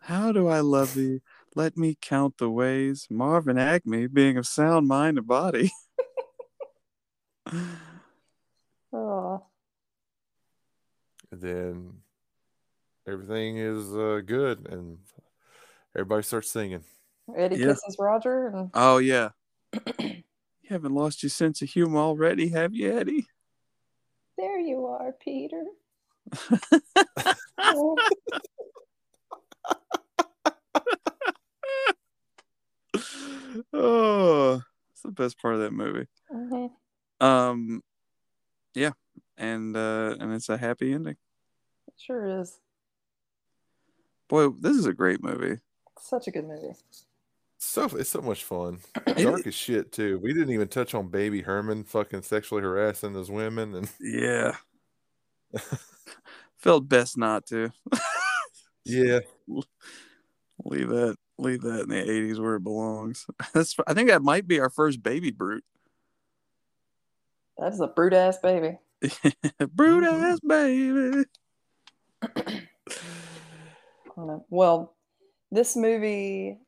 How do I love thee? Let me count the ways. Marvin Acme, being of sound mind and body. oh. And then everything is uh, good, and everybody starts singing. Eddie yeah. kisses Roger. And... Oh yeah. you haven't lost your sense of humor already, have you, Eddie? There you are, Peter. oh, it's the best part of that movie. Mm-hmm. Um, yeah, and uh, and it's a happy ending. It sure is. Boy, this is a great movie. Such a good movie. So it's so much fun. Dark as shit too. We didn't even touch on Baby Herman fucking sexually harassing those women and yeah. Felt best not to. yeah. Leave that leave that in the 80s where it belongs. That's I think that might be our first baby brute. That's a brute ass baby. brute ass baby. Well, this movie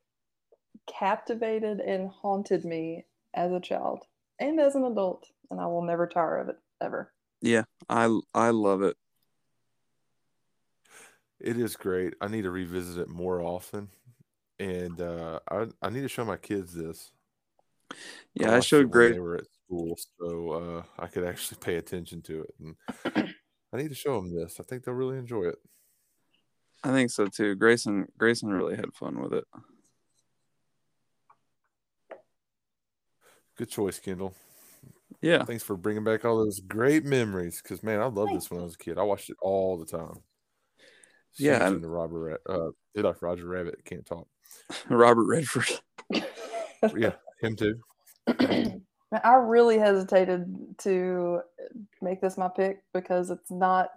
captivated and haunted me as a child and as an adult, and I will never tire of it ever. Yeah, I I love it. It is great. I need to revisit it more often, and uh, I I need to show my kids this. Yeah, I, I showed great. They were at school, so uh, I could actually pay attention to it, and I need to show them this. I think they'll really enjoy it. I think so too. Grayson Grayson really had fun with it. Good choice, Kendall. Yeah. Thanks for bringing back all those great memories. Because man, I loved this when I was a kid. I watched it all the time. yeah. And Robert, uh, like Roger Rabbit can't talk. Robert Redford. yeah, him too. I really hesitated to make this my pick because it's not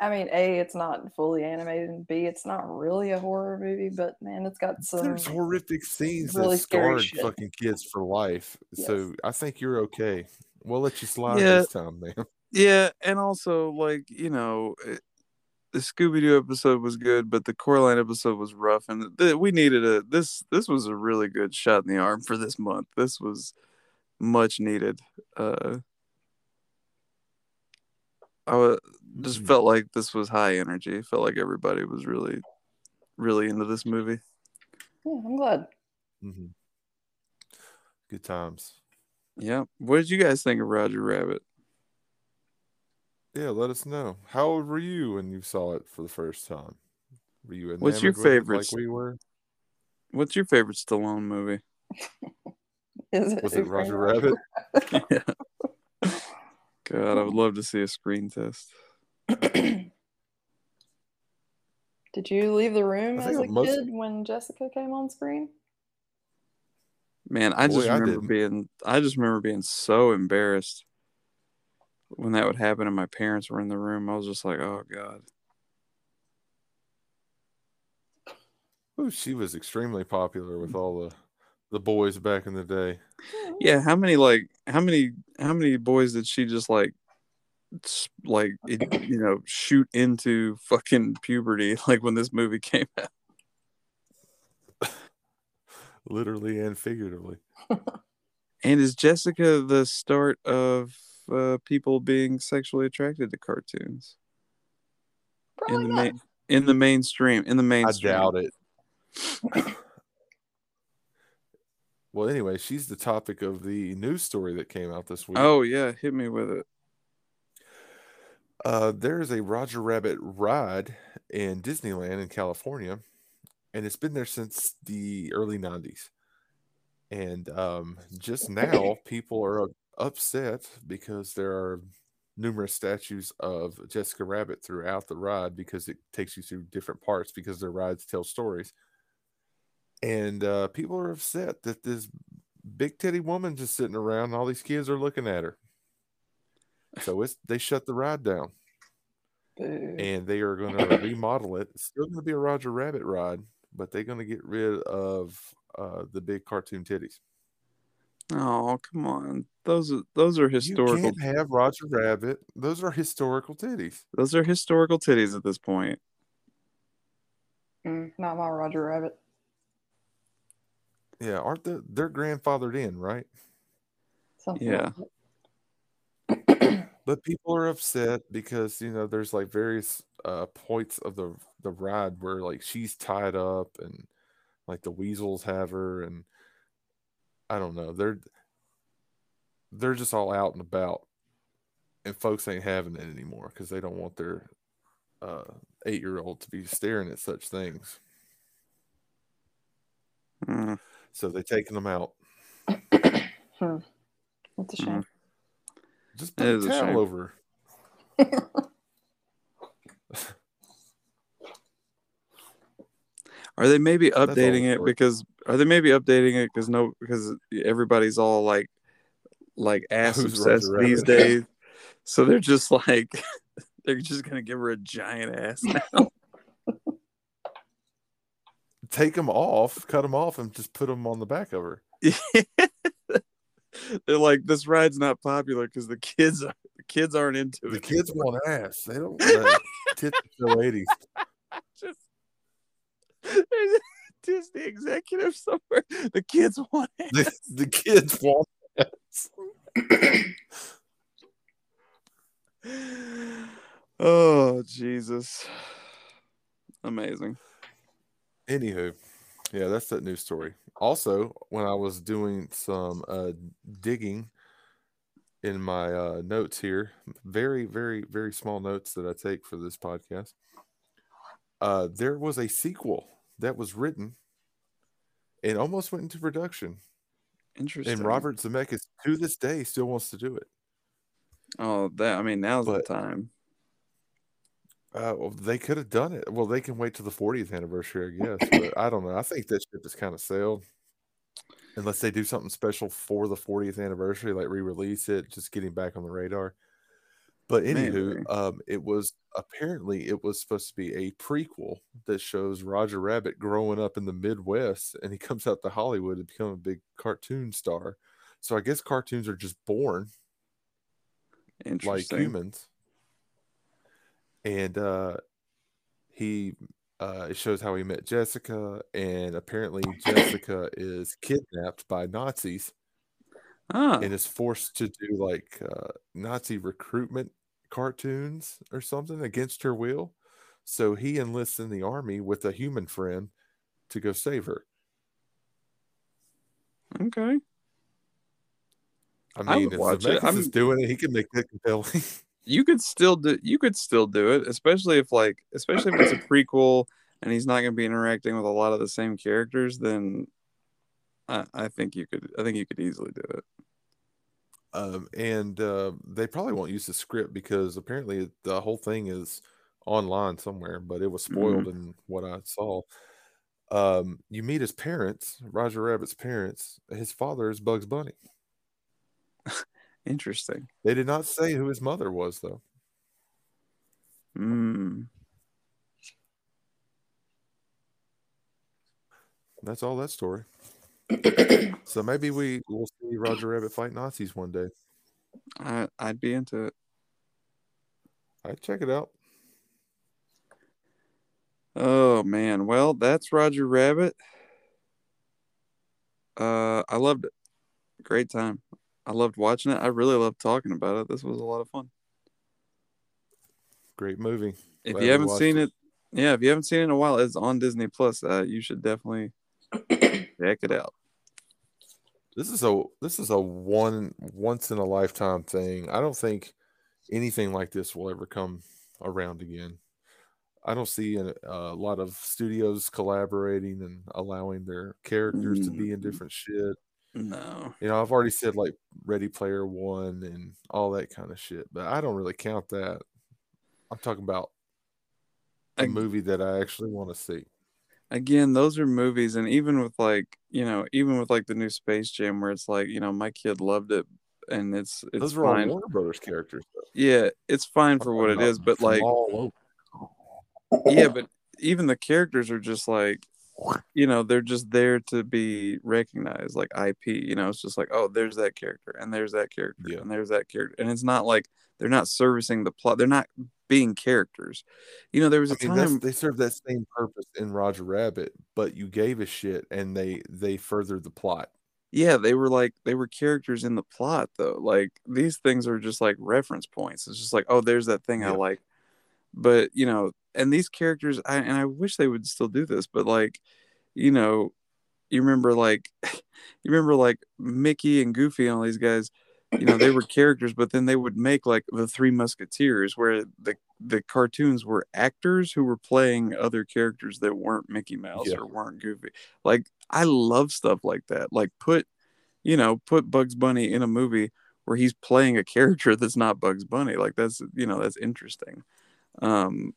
I mean, A, it's not fully animated, and B, it's not really a horror movie, but man, it's got some. There's horrific scenes really that scarred fucking kids for life. Yes. So I think you're okay. We'll let you slide yeah. this time, man. Yeah, and also, like, you know, it, eh, the Scooby Doo episode was good, but the Coraline episode was rough, and th- we needed a this. This was a really good shot in the arm for this month. This was much needed. Uh, I just mm-hmm. felt like this was high energy. Felt like everybody was really, really into this movie. Yeah, I'm glad. Mm-hmm. Good times. Yeah. What did you guys think of Roger Rabbit? Yeah, let us know. How old were you when you saw it for the first time? Were you What's your enamored with it favorite Like we were. What's your favorite Stallone movie? Is it Was it Roger Framed Rabbit? yeah. God, I would love to see a screen test. Did you leave the room as a most- kid when Jessica came on screen? Man, I just Boy, I remember didn't. being I just remember being so embarrassed when that would happen and my parents were in the room. I was just like, oh God. Ooh, she was extremely popular with all the the boys back in the day. Yeah, how many like how many how many boys did she just like like it, you know shoot into fucking puberty like when this movie came out? Literally and figuratively. And is Jessica the start of uh, people being sexually attracted to cartoons Probably in the not. main in the mainstream? In the mainstream. I doubt it. well, anyway, she's the topic of the news story that came out this week. Oh yeah, hit me with it. Uh, there is a Roger Rabbit ride in Disneyland in California, and it's been there since the early 90s. And um, just now, people are upset because there are numerous statues of Jessica Rabbit throughout the ride because it takes you through different parts because their rides tell stories. And uh, people are upset that this big titty woman just sitting around and all these kids are looking at her. So it's they shut the ride down Boo. and they are going to remodel it. It's still going to be a Roger Rabbit ride, but they're going to get rid of uh, the big cartoon titties. Oh come on, those are those are historical. You can't have Roger Rabbit. Those are historical titties. Those are historical titties at this point. Mm, not my Roger Rabbit. Yeah, aren't they? They're grandfathered in, right? Something Yeah. like. But people are upset because you know there's like various uh, points of the the ride where like she's tied up and like the weasels have her and I don't know they're they're just all out and about and folks ain't having it anymore because they don't want their uh, eight year old to be staring at such things Mm, so they're taking them out. Hmm. That's a shame. just It put a is a towel over. Are they maybe updating it because are they maybe updating it because no because everybody's all like like ass Who's obsessed these days, so they're just like they're just gonna give her a giant ass now. Take them off cut them off and just put them on the back of her they're like this ride's not popular because the kids are the kids aren't into the it. The kids want ass they don't want tits so ladies just there's a Disney executive somewhere. The kids want it. the, the kids want ass. oh Jesus. Amazing. Anywho, yeah, that's that news story. Also, when I was doing some uh, digging in my uh, notes here, very, very, very small notes that I take for this podcast, uh, there was a sequel that was written and almost went into production. Interesting. And Robert Zemeckis, to this day, still wants to do it. Oh, that I mean, now's But- the time. Uh, well, they could have done it. Well, they can wait till the 40th anniversary, I guess. But I don't know. I think that ship is kind of sailed. Unless they do something special for the 40th anniversary, like re-release it, just getting back on the radar. But anywho, um, it was apparently it was supposed to be a prequel that shows Roger Rabbit growing up in the Midwest, and he comes out to Hollywood to become a big cartoon star. So I guess cartoons are just born like humans. And uh he uh it shows how he met Jessica and apparently Jessica is kidnapped by Nazis Ah, and is forced to do like uh Nazi recruitment cartoons or something against her will. So he enlists in the army with a human friend to go save her. okay. I I mean, would if. Zemeckis is I'm- just doing it, he can make that compelling. you could still do you could still do it, especially if like especially if it's a prequel and he's not going to be interacting with a lot of the same characters. Then I, I think you could I think you could easily do it. Um, and uh, they probably won't use the script because apparently the whole thing is online somewhere, but it was spoiled in what I saw. Um, you meet his parents, Roger Rabbit's parents. His father is Bugs Bunny. Interesting. They did not say who his mother was, though. Mm. That's all that story. so maybe we will see Roger Rabbit fight Nazis one day. I I'd be into it. I'd check it out. Oh man, well that's Roger Rabbit. Uh, I loved it. Great time. I loved watching it. I really loved talking about it. This was a lot of fun. Great movie. If Glad you haven't seen it. it, yeah, if you haven't seen it in a while, it's on Disney Plus. Uh, you should definitely check it out. This is a this is a one once in a lifetime thing. I don't think anything like this will ever come around again. I don't see a, a lot of studios collaborating and allowing their characters to be in Mm. different shit. No, You know, I've already said like Ready Player One and all that kind of shit, but I don't really count that. I'm talking about a I- movie that I actually want to see. again, those are movies, and even with like you know, even with like the new Space Jam, where it's like you know, my kid loved it, and it's it's Those are all. Warner Brothers characters. Though. Yeah, it's fine for what it talking is, about but like yeah, but even the characters are just like you know they're just there to be recognized like ip you know it's just like oh there's that character and there's that character Yeah. and there's that character and it's not like they're not servicing the plot they're not being characters you know there was a I mean, time they serve that same purpose in Roger Rabbit, but you gave a shit and they they furthered the plot. yeah they were like they were characters in the plot though like these things are just like reference points it's just like oh there's that thing i like but you know and these characters I, and i wish they would still do this but like you know you remember like you remember like mickey and goofy and all these guys you know they were characters but then they would make like the three musketeers where the the cartoons were actors who were playing other characters that weren't mickey mouse Yeah. or weren't goofy. Like i love stuff like that. Like put you know put bugs bunny in a movie where he's playing a character that's not bugs bunny. Like that's you know that's interesting. Um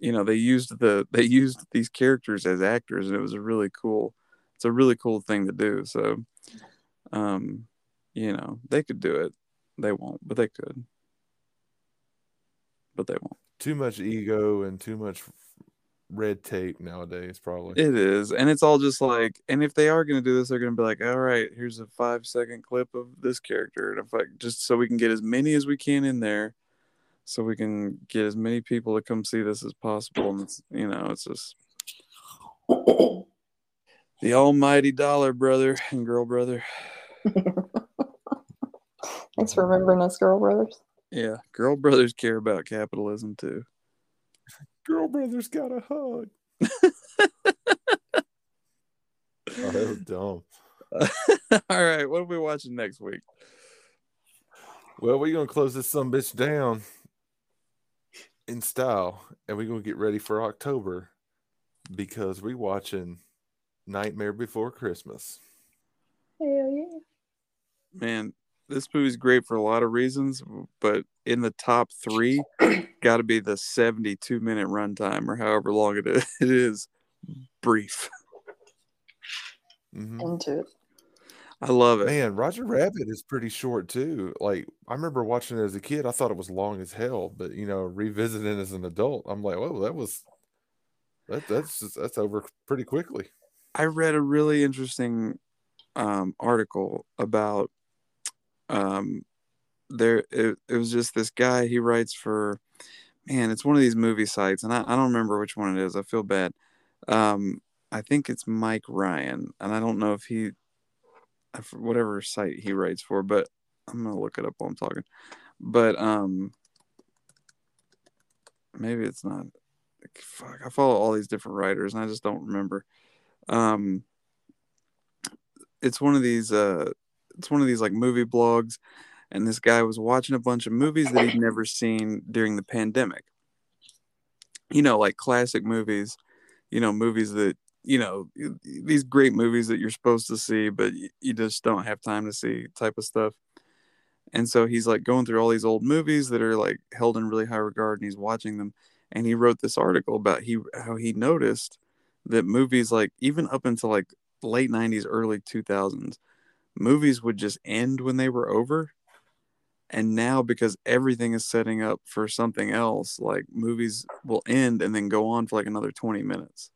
you know they used the they used these characters as actors and it was a really cool it's a really cool thing to do so um you know they could do it. They won't but they could. But they won't. Too much ego and too much red tape nowadays, probably. it is and it's all just like and if they are going to do this they're going to be like all right here's a five second clip of this character and if like just so we can get as many as we can in there so we can get as many people to come see this as possible and it's you know it's just the almighty dollar brother and girl brother Thanks for remembering us, girl brothers. yeah girl brothers care about capitalism too Girl brothers got a hug. Oh, that was dumb. all right what are we watching next week Well, we're gonna close this some bitch down in style, and we're gonna get ready for October because we watching Nightmare Before Christmas. Hell yeah. man this movie's great for a lot of reasons but in the top three got to be the 72 minute runtime or however long it is it is brief Mhm. Into it. I love it Man, Roger Rabbit is pretty short too. Like I remember watching it as a kid, I thought it was long as hell, but you know, revisiting as an adult, I'm like, whoa, that was that, that's just, that's over pretty quickly. I read a really interesting um, article about um, there. It, it was just this guy. He writes for man. It's one of these movie sites, and I, I don't remember which one it is. I feel bad. Um, I think it's Mike Ryan, and I don't know if he, whatever site he writes for, but I'm gonna look it up while I'm talking. But um, maybe it's not. Fuck, I follow all these different writers, and I just don't remember um it's one of these uh it's one of these like movie blogs and this guy was watching a bunch of movies that he'd never seen during the pandemic. You know, like classic movies, you know, movies that you know these great movies that you're supposed to see but you just don't have time to see type of stuff. And so he's like going through all these old movies that are like held in really high regard and he's watching them. And he wrote this article about he how he noticed that movies like even up until like late 90s early 2000s movies would just end when they were over. And now because everything is setting up for something else like movies will end and then go on for like another 20 minutes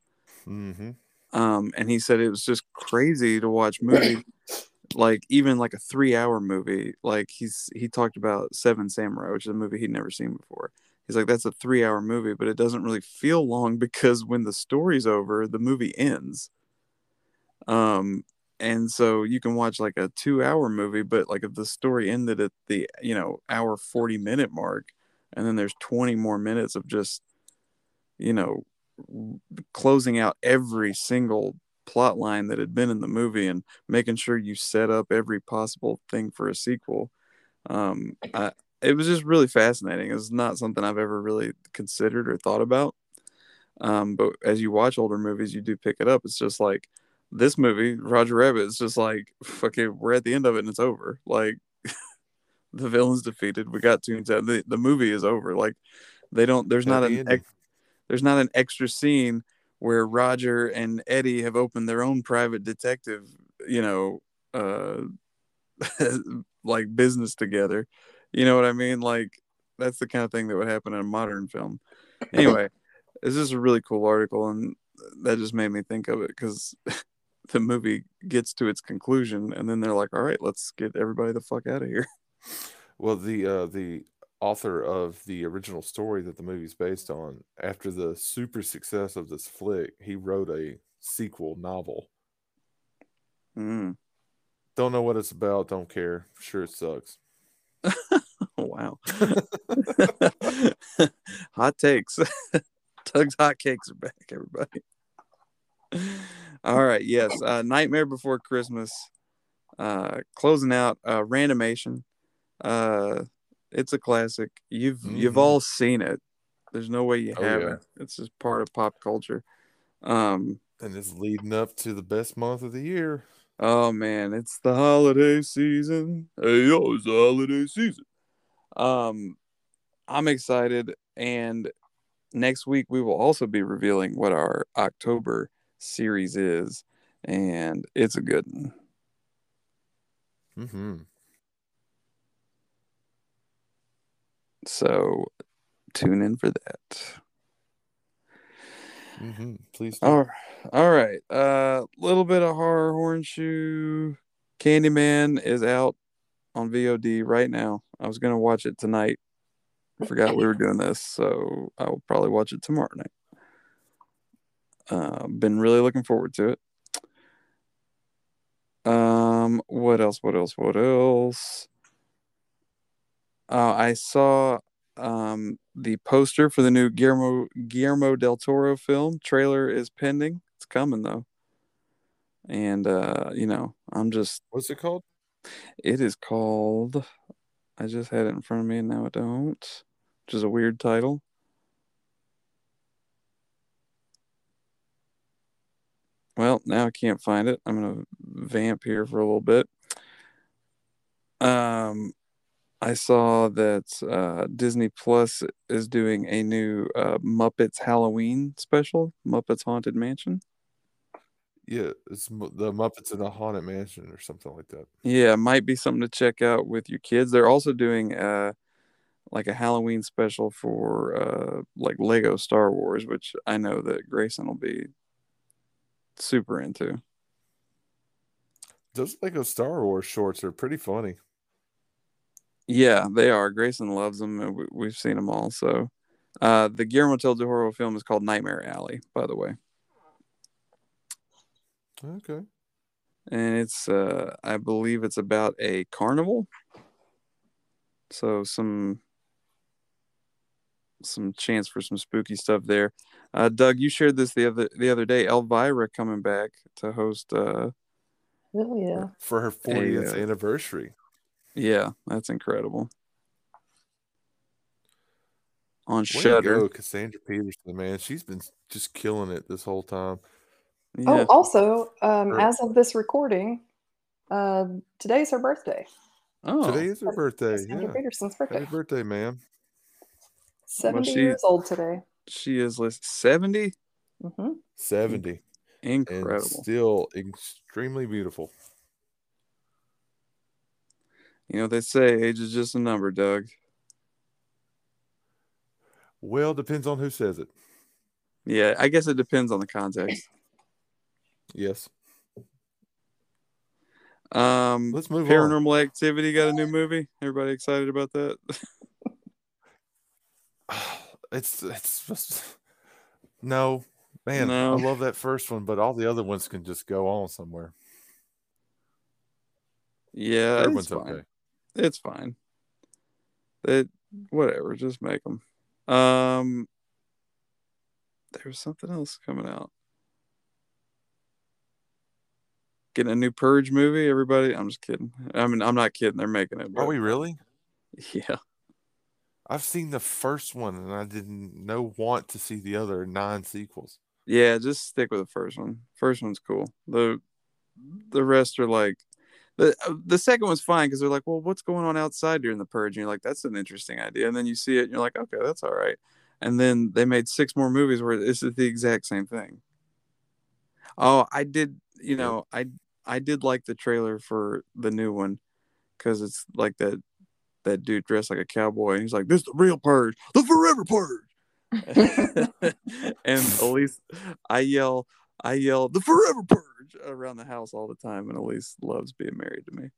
Mm-hmm. um, and he said it was just crazy to watch movies like even like a three hour movie. Like he's he talked about seven samurai which is a movie he'd never seen before. He's like that's a three hour movie but it doesn't really feel long because when the story's over the movie ends. Um and so you can watch like a two hour movie but like if the story ended at the you know hour 40 minute mark and then there's 20 more minutes of just you know closing out every single plot line that had been in the movie and making sure you set up every possible thing for a sequel. Um, I, it was just really fascinating. It's not something I've ever really considered or thought about. Um, but as you watch older movies, you do pick it up. It's just like this movie, Roger Rabbit. It's just like fucking. We're at the end of it and it's over. Like the villain's defeated. We got out. The, the movie is over. Like they don't. There's not an ending. There's not an extra scene where Roger and Eddie have opened their own private detective, you know, uh like business together. You know what I mean? Like that's the kind of thing that would happen in a modern film. Anyway, this is a really cool article and that just made me think of it because the movie gets to its conclusion and then they're like, all right, let's get everybody the fuck out of here. Well, the uh, the author of the original story that the movie's based on, after the super success of this flick, he wrote a sequel novel. Mm. Don't know what it's about. Don't care. Sure, it sucks. wow. hot takes. Tug's hot cakes are back, everybody. All right, yes. Uh, Nightmare Before Christmas. Uh, closing out uh, RANTimation. Uh, it's a classic. You've you've Mhm. all seen it. There's no way you Oh, haven't. It's just part of pop culture. Um, And it's leading up to the best month of the year. Oh man, it's the holiday season. Hey yo, it's the holiday season. Um, I'm excited, and next week we will also be revealing what our October series is, and it's a good one. Mm-hmm. So tune in for that. Mm-hmm. Please. do. All, all right. A uh, little bit of horror hornshoe. Candyman is out on VOD right now. I was gonna watch it tonight. I forgot we were doing this, so I will probably watch it tomorrow night. Uh, been really looking forward to it. Um, what else? What else? What else? Uh, I saw um the poster for the new Guillermo Guillermo del Toro film. Trailer is pending. It's coming though. And uh, you know, I'm just What's it called? it is called I just had it in front of me and now I don't. Which is a weird title. Well, now I can't find it. I'm gonna vamp here for a little bit. Um I saw that uh, Disney Plus is doing a new uh, Muppets Halloween special, Muppets Haunted Mansion. Yeah, it's the Muppets in a Haunted Mansion or something like that. Yeah, might be something to check out with your kids. They're also doing uh, like a Halloween special for uh, like Lego Star Wars, which I know that Grayson will be super into. Those Lego Star Wars shorts are pretty funny. Yeah, they are. Grayson loves them, and we, we've seen them all. So, uh, the Guillermo del Toro film is called Nightmare Alley, by the way. Okay. and it's uh i believe it's about a carnival so some some chance for some spooky stuff there uh doug you shared this the other the other day elvira coming back to host uh Oh yeah. For her 40th uh, anniversary. Yeah, that's incredible. On Way Shudder. go, Cassandra Peterson, man. She's been just killing it this whole time. Yeah. Oh, also, um, Her- as of this recording, uh, today's her birthday. Oh, Today is her birthday. Cassandra Yeah. Peterson's Happy birthday. birthday, ma'am. 70 she- years old today. she is list 70. hmm 70. And Incredible. still extremely beautiful. You know, they say age is just a number, Doug. Well, depends on who says it. Yeah, I guess it depends on the context. Yes. Um, Let's move on. Paranormal Activity got a new movie. Everybody excited about that? It's it's just no man. No. I love that first one, but all the other ones can just go on somewhere. yeah, Third it's one's fine. okay. It's fine. It whatever, just make them. Um, there was something else coming out. Getting a new Purge movie. Everybody, I'm just kidding. I mean, I'm not kidding. They're making it. Are we really? Yeah. I've seen the first one, and I didn't know want to see the other nine sequels. Yeah, just stick with the first one. First one's cool. The the rest are like the uh, the second one's fine because they're like, well, what's going on outside during the purge? And you're like, that's an interesting idea. And then you see it, and you're like, okay, that's all right. And then they made six more movies where this is the exact same thing. Oh, I did. You know, I I did like the trailer for the new one because it's like that that dude dressed like a cowboy. And he's like, this is the real purge, the forever purge. and Elise, I yell, I yell the forever purge around the house all the time, and Elise loves being married to me.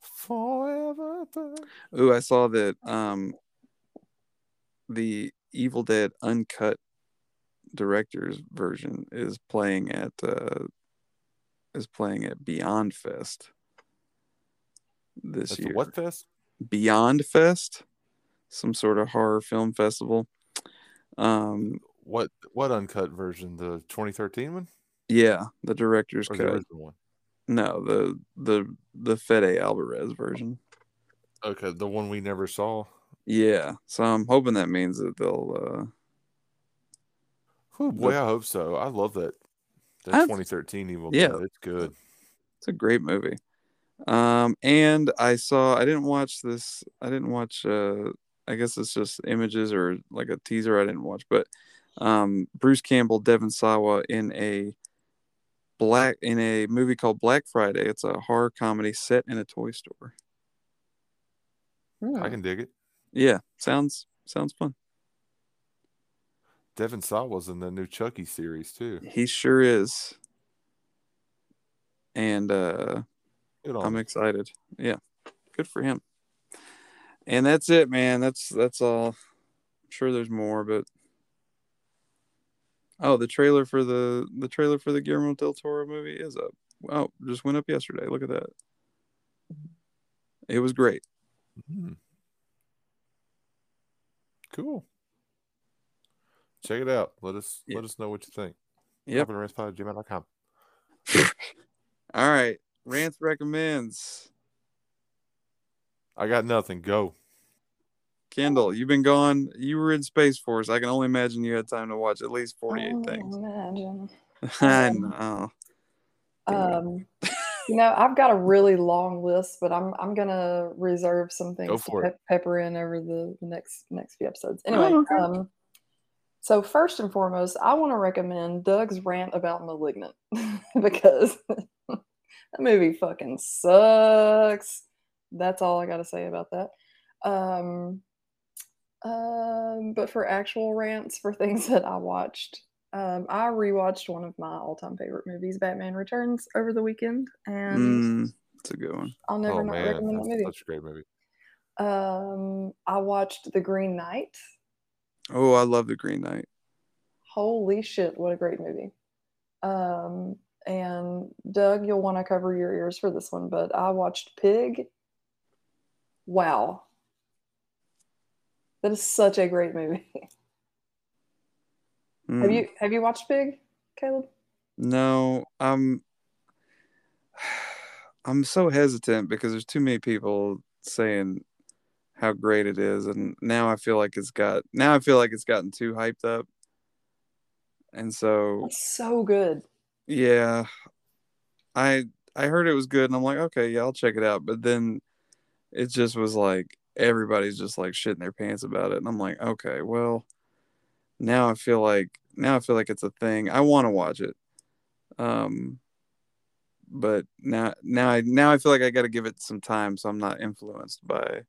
Forever. Ooh, I saw that um the Evil Dead uncut director's version is playing at uh is playing at Beyond Fest this That's year. what fest? Beyond Fest, some sort of horror film festival. Um What what uncut version? The 2013 one yeah, the director's or the cut. original one? No, the the the Fede Alvarez version. Okay, the one we never saw. Yeah, so I'm hoping that means that they'll. uh Oh boy, I hope so. I love that. That I've- 2013 Evil yeah. Dead. It's good. It's a great movie. Um, and I saw. I didn't watch this. I didn't watch. uh I guess it's just images or like a teaser. I didn't watch, but um, Bruce Campbell, Devon Sawa in a black in a movie called Black Friday. It's a horror comedy set in a toy store. I can dig it. Yeah, sounds sounds fun. Devon Sawa was in the new Chucky series too. He sure is. And uh I'm excited. Yeah. Good for him. And that's it, man. That's that's all. I'm sure there's more, but Oh, the trailer for the the trailer for the Guillermo del Toro movie is up. Wow, just went up yesterday. Look at that. It was great. Mhm. Cool. Check it out. Let us Yeah. let us know what you think. Yep. gmail.com. All right. Rants recommends. I got nothing. Go. Kendall, you've been gone. You were in Space Force. I can only imagine you had time to watch at least 48 Oh, things. Imagine. I Um, know. Um, you know, I've got a really long list, but I'm I'm gonna reserve some things to pep- pepper in over the, the next next few episodes. Anyway, Oh, okay. um, so first and foremost, I want to recommend Doug's rant about *Malignant* because that movie fucking sucks. That's all I got to say about that. Um, um, but for actual rants for things that I watched, um, I rewatched one of my all-time favorite movies, Batman Returns, over the weekend, and Mm, it's a good one. I'll never oh not man, recommend that movie. such a great movie. Um, I watched The Green Knight. Oh, I love the Green Knight. Holy shit, what a great movie. Um, and Doug, you'll want to cover your ears for this one, but I watched Pig. Wow. That is such a great movie. have Mm. you have you watched Pig, Caleb? No, um, I'm so hesitant because there's too many people saying how great it is, and now I feel like it's got now I feel like it's gotten too hyped up, and so It's so good. yeah, I I heard it was good, and I'm like, okay, yeah, I'll check it out. But then it just was like everybody's just like shitting their pants about it, and I'm like, okay, well, now I feel like now I feel like it's a thing. I want to watch it, um, but now now I now I feel like I got to give it some time, so I'm not influenced by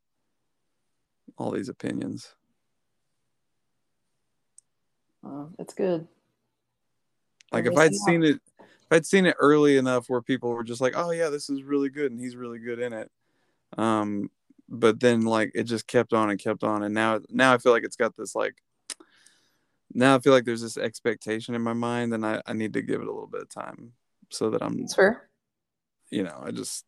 all these opinions. Uh, it's good. Like if I'd seen it, if I'd seen it early enough where people were just like, "Oh yeah, this is really good," and he's really good in it. Um, but then like it just kept on and kept on, and now now I feel like it's got this like. Now I feel like there's this expectation in my mind, and I, I need to give it a little bit of time so that I'm, It's fair. you know, I just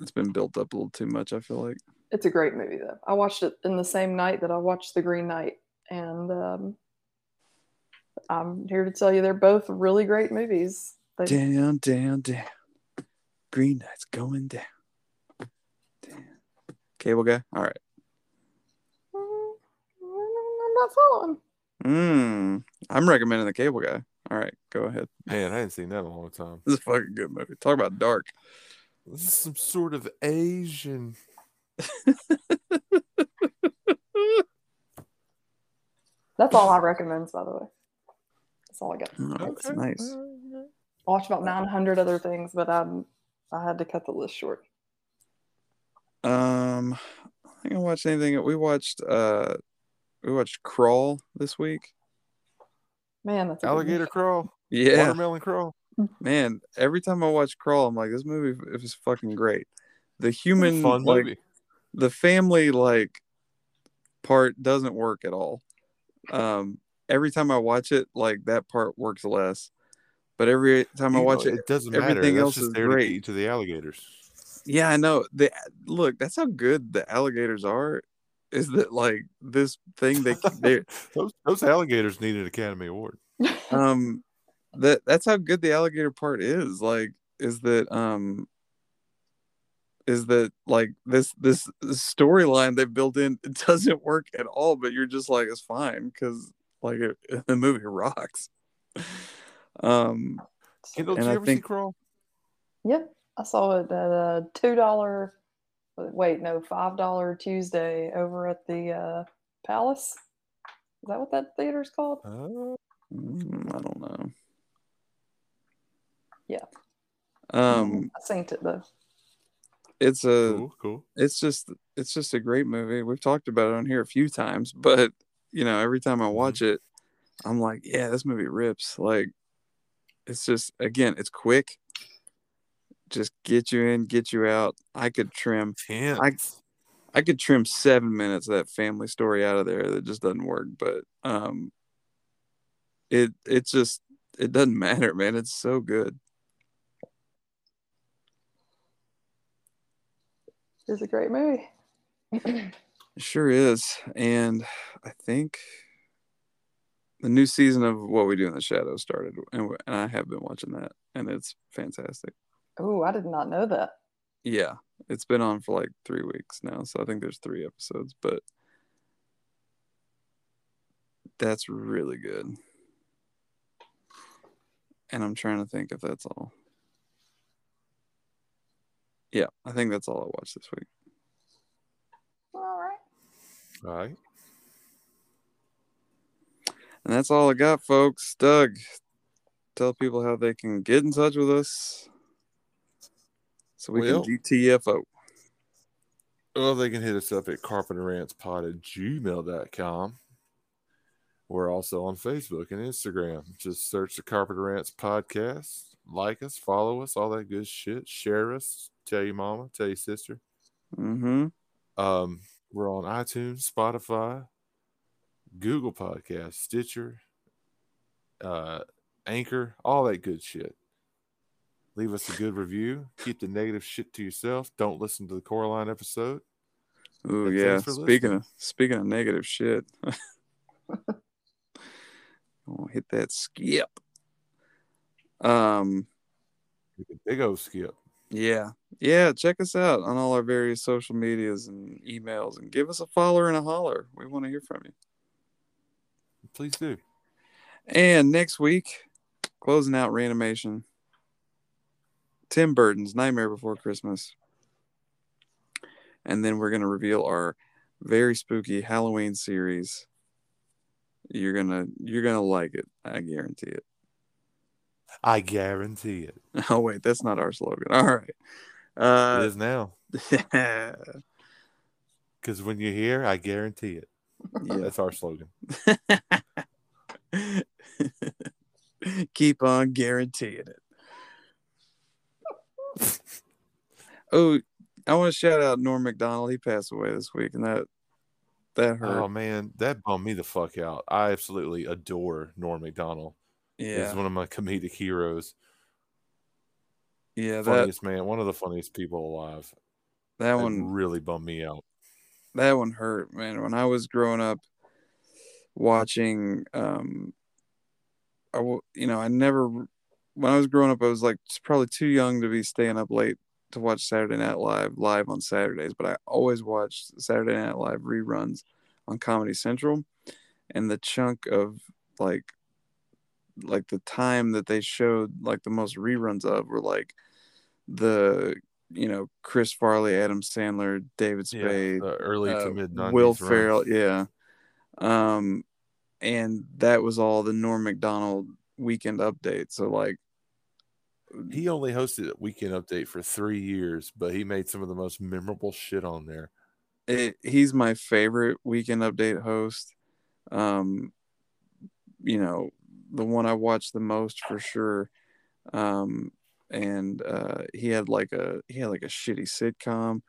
it's been built up a little too much. I feel like. It's a great movie though. I watched it in the same night that I watched The Green Knight, and um, I'm here to tell you they're both really great movies. They, Down, down, down. Green Knight's going. Down. Cable guy. All right. I'm not following. Mm, I'm recommending the Cable Guy. All right, go ahead. Man, I hadn't seen that in a long time. This is a fucking good movie. Talk about dark. This is some sort of Asian. That's all I recommend, by the way. That's all I got. Oh, that's nice. I watched about 900 other things, but um, I had to cut the list short. Um, I think I watched anything. We watched uh, we watched Crawl this week. Man, that's Alligator movie. crawl. Yeah, Watermelon crawl. man. Every time I watch Crawl, I'm like, this movie is fucking great. The human, fun like movie. the family, like part doesn't work at all. Um, every time I watch it, like that part works less. But every time I You know, watch it, it doesn't matter. everything else just is there great. get to the alligators. Yeah, I know. The look, that's how good the alligators are. Is that like this thing they they Those those alligators need an Academy Award. um that that's how good the alligator part is. Like is that um is that like this this storyline they built in it doesn't work at all, but you're just like it's fine because like it, the movie rocks. Um Kendall, did you I ever see Crawl? Yeah, I saw it at a two dollar. Wait, no, five dollar Tuesday over at the uh, Palace. Is that what that theater's called? Uh, mm, I don't know. Yeah. Um I synced it though. it's a cool, cool. it's just it's just a great movie. We've talked about it on here a few times, but you know, every time I watch it, I'm like, yeah, this movie rips. Like it's just again, it's quick. Just get you in, get you out. I could trim Tense. I could trim 7 minutes of that family story out of there that just doesn't work, but um it it just it doesn't matter, man. It's so good. It's a great movie. It sure is. And I think the new season of What We Do in the Shadows started, and, and I have been watching that, and it's fantastic. Oh, I did not know that. Yeah, it's been on for like three weeks now, so I think there's three episodes, but that's really good. And I'm trying to think if that's all. Yeah, I think that's all I watched this week. All right. All right. And that's all I got, folks. Doug, tell people how they can get in touch with us so we Well- can GTFO. Well, they can hit us up at carpenterrantspod at gmail.com. We're also on Facebook and Instagram. Just search the Carpenter Rants podcast. Like us, follow us, all that good shit. Share us. Tell your mama, tell your sister. Mm-hmm. Um, we're on iTunes, Spotify, Google Podcast, Stitcher, uh, Anchor, all that good shit. Leave us a good review. Keep the negative shit to yourself. Don't listen to the Coraline episode. Oh yeah. Speaking listening. of speaking of negative shit. oh, hit that skip. Um, Big old skip. yeah. yeah, check us out on all our various social medias and emails and give us a follower and a holler. We want to hear from you. Please do. And next week, closing out RANTimation, Tim Burton's Nightmare Before Christmas. And then we're going to reveal our very spooky Halloween series. You're going to you're going to like it. I guarantee it. I guarantee it. Oh wait, that's not our slogan. All right. Uh it is now. yeah. Because when you hear, I guarantee it. Yeah. That's our slogan. Keep on guaranteeing it. Oh, I want to shout out Norm Macdonald. He passed away this week, and that that hurt. Oh man, that bummed me the fuck out. I absolutely adore Norm Macdonald. yeah, He's one of my comedic heroes. yeah. That Funniest man, one of the funniest people alive. that That one really bummed me out. that one hurt, man. When I was growing up, watching, um, I you know, I never when I was growing up, I was like probably too young to be staying up late to watch Saturday Night Live live on Saturdays, but I always watched Saturday Night Live reruns on Comedy Central, and the chunk of like like the time that they showed like the most reruns of were like the you know Chris Farley, Adam Sandler, David Yeah, Spade, the early uh, to mid. Will Ferrell, yeah. Um, and that was all the Norm Macdonald weekend update. So like, He only hosted a Weekend Update for three years, but he made some of the most memorable shit on there. it, he's my favorite weekend update host. Um, you know, the one I watched the most for sure. Um, and uh, he had like a he had like a shitty sitcom.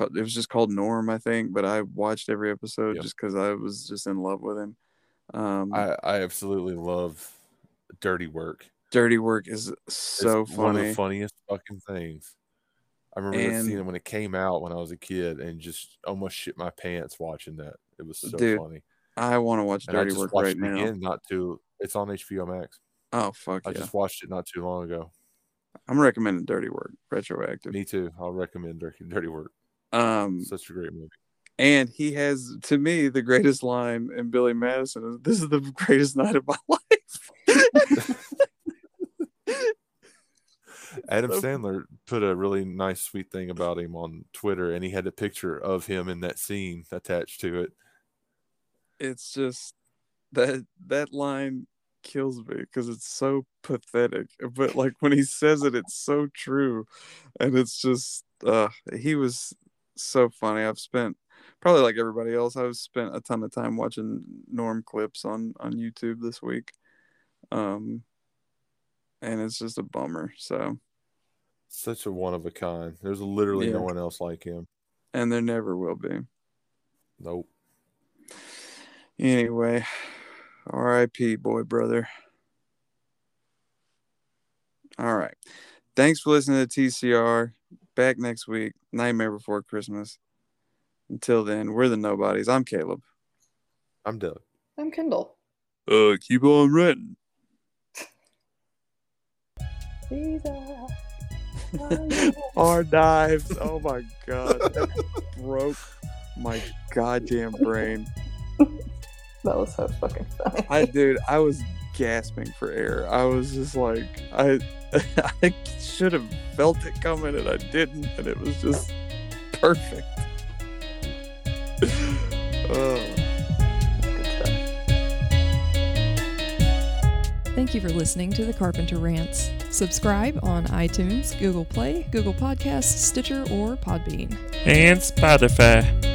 It was just called Norm, I think. But I watched every episode Yep. just because I was just in love with him. Um, I, I absolutely love Dirty Work. Dirty Work is It's so one of funny. the funniest fucking things. I remember And- seeing it when it came out when I was a kid and just almost shit my pants watching that. It was so Dude, funny. I want to watch And Dirty Work right now. again not too it's on HBO Max. Oh fuck I yeah! just watched it not too long ago. I'm recommending Dirty Work retroactive. Me too. I'll recommend Dirty, Dirty Work. Um, Such a great movie. and he has to me the greatest line in Billy Madison is, "This is the greatest night of my life." Adam So- Sandler put a really nice, sweet thing about him on Twitter, and he had a picture of him in that scene attached to it. it's just that that line kills me because it's so pathetic. But like when he says it, it's so true, and it's just uh, he was so funny. I've spent probably like everybody else. I've spent a ton of time watching Norm clips on on YouTube this week, um, and it's just a bummer. So, Such a one of a kind. There's literally no one else like him. and there never will be. Nope. Anyway, R.I.P. boy brother. All right. Thanks for listening to TCR. Back next week. Nightmare Before Christmas. Until then, we're the nobodies. I'm Caleb. I'm Doug. I'm Kendall. Uh, keep on renting. Jesus. Our knives. Oh my god. That broke my goddamn brain. That was so fucking funny. I dude, I was gasping for air. I was just like I I should have felt it coming and I didn't and it was just perfect. oh. Thank you for listening to the Carpenter Rants. Subscribe on iTunes, Google Play, Google Podcasts, Stitcher, or Podbean. and Spotify.